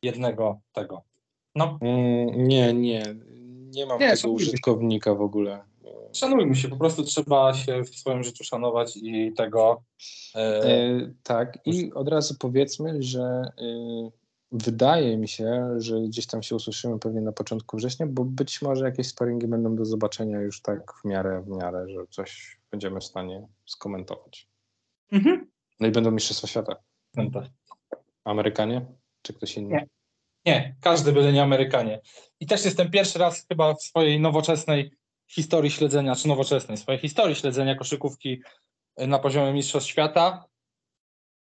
jednego tego. No, Mm, Nie, nie. Nie mam Nie, tego szanujmy użytkownika w ogóle. szanujmy się. Po prostu trzeba się w swoim życiu szanować i tego. E, E, tak, i od razu powiedzmy, że e, wydaje mi się, że gdzieś tam się usłyszymy pewnie na początku września, bo być może jakieś sparingi będą do zobaczenia już tak w miarę, w miarę, że coś będziemy w stanie skomentować. mhm. No i będą Mistrzostwa Świata. Pamiętaj. Amerykanie? Czy ktoś inny? Nie. Nie, każdy byle nie Amerykanie. I też jestem pierwszy raz chyba w swojej nowoczesnej historii śledzenia, czy nowoczesnej, swojej historii śledzenia koszykówki y, na poziomie Mistrzostw Świata,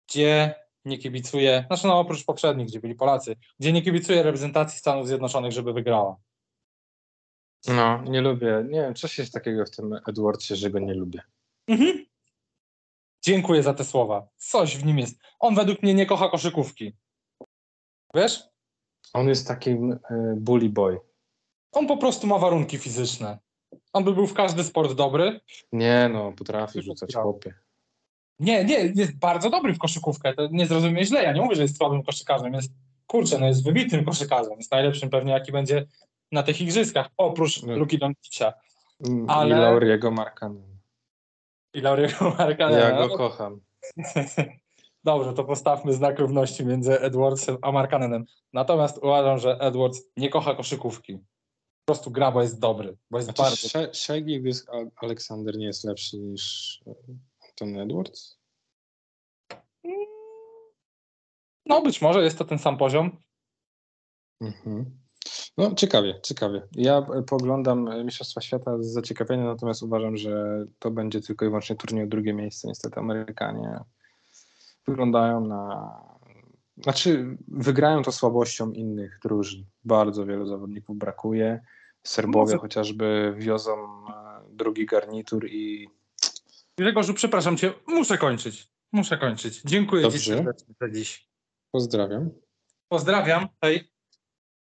gdzie nie kibicuję, znaczy no oprócz poprzednich, gdzie byli Polacy, gdzie nie kibicuję reprezentacji Stanów Zjednoczonych, żeby wygrała. No, nie lubię. Nie wiem, coś jest takiego w tym Edwardsie, że go nie lubię. Mhm. Dziękuję za te słowa. Coś w nim jest. On według mnie nie kocha koszykówki. Wiesz? On jest takim e, bully boy. On po prostu ma warunki fizyczne. On by był w każdy sport dobry, Nie no, potrafi rzucać chłopie. Nie, nie, jest bardzo dobry w koszykówkę. To nie zrozumie źle. Ja nie mówię, że jest słabym koszykarzem. Jest, kurczę, no jest wybitnym koszykarzem. Jest najlepszym pewnie, jaki będzie na tych igrzyskach, oprócz No. Luki Doncicia Mm, Ale- I Lauriego Markanen. i Lauriego Markanena. Ja go kocham. Dobrze, to postawmy znak równości między Edwardsem a Markanenem. Natomiast uważam, że Edwards nie kocha koszykówki. Po prostu gra, bo jest dobry, bo jest bardzo... Sze- Shai Gilgeous Aleksander nie jest lepszy niż Anthony Edwards? No być może jest to ten sam poziom. Mhm. No ciekawie, ciekawie. Ja poglądam Mistrzostwa Świata z zaciekawieniem, natomiast uważam, że to będzie tylko i wyłącznie turniej o drugie miejsce. Niestety Amerykanie wyglądają na... Znaczy wygrają to słabością innych drużyn. Bardzo wielu zawodników brakuje. Serbowie Może- chociażby wiozą e, drugi garnitur i Grzegorzu, przepraszam cię, muszę kończyć. Muszę kończyć. Dziękuję Dobrze. ci serdecznie za dziś. pozdrawiam. Pozdrawiam. Hej.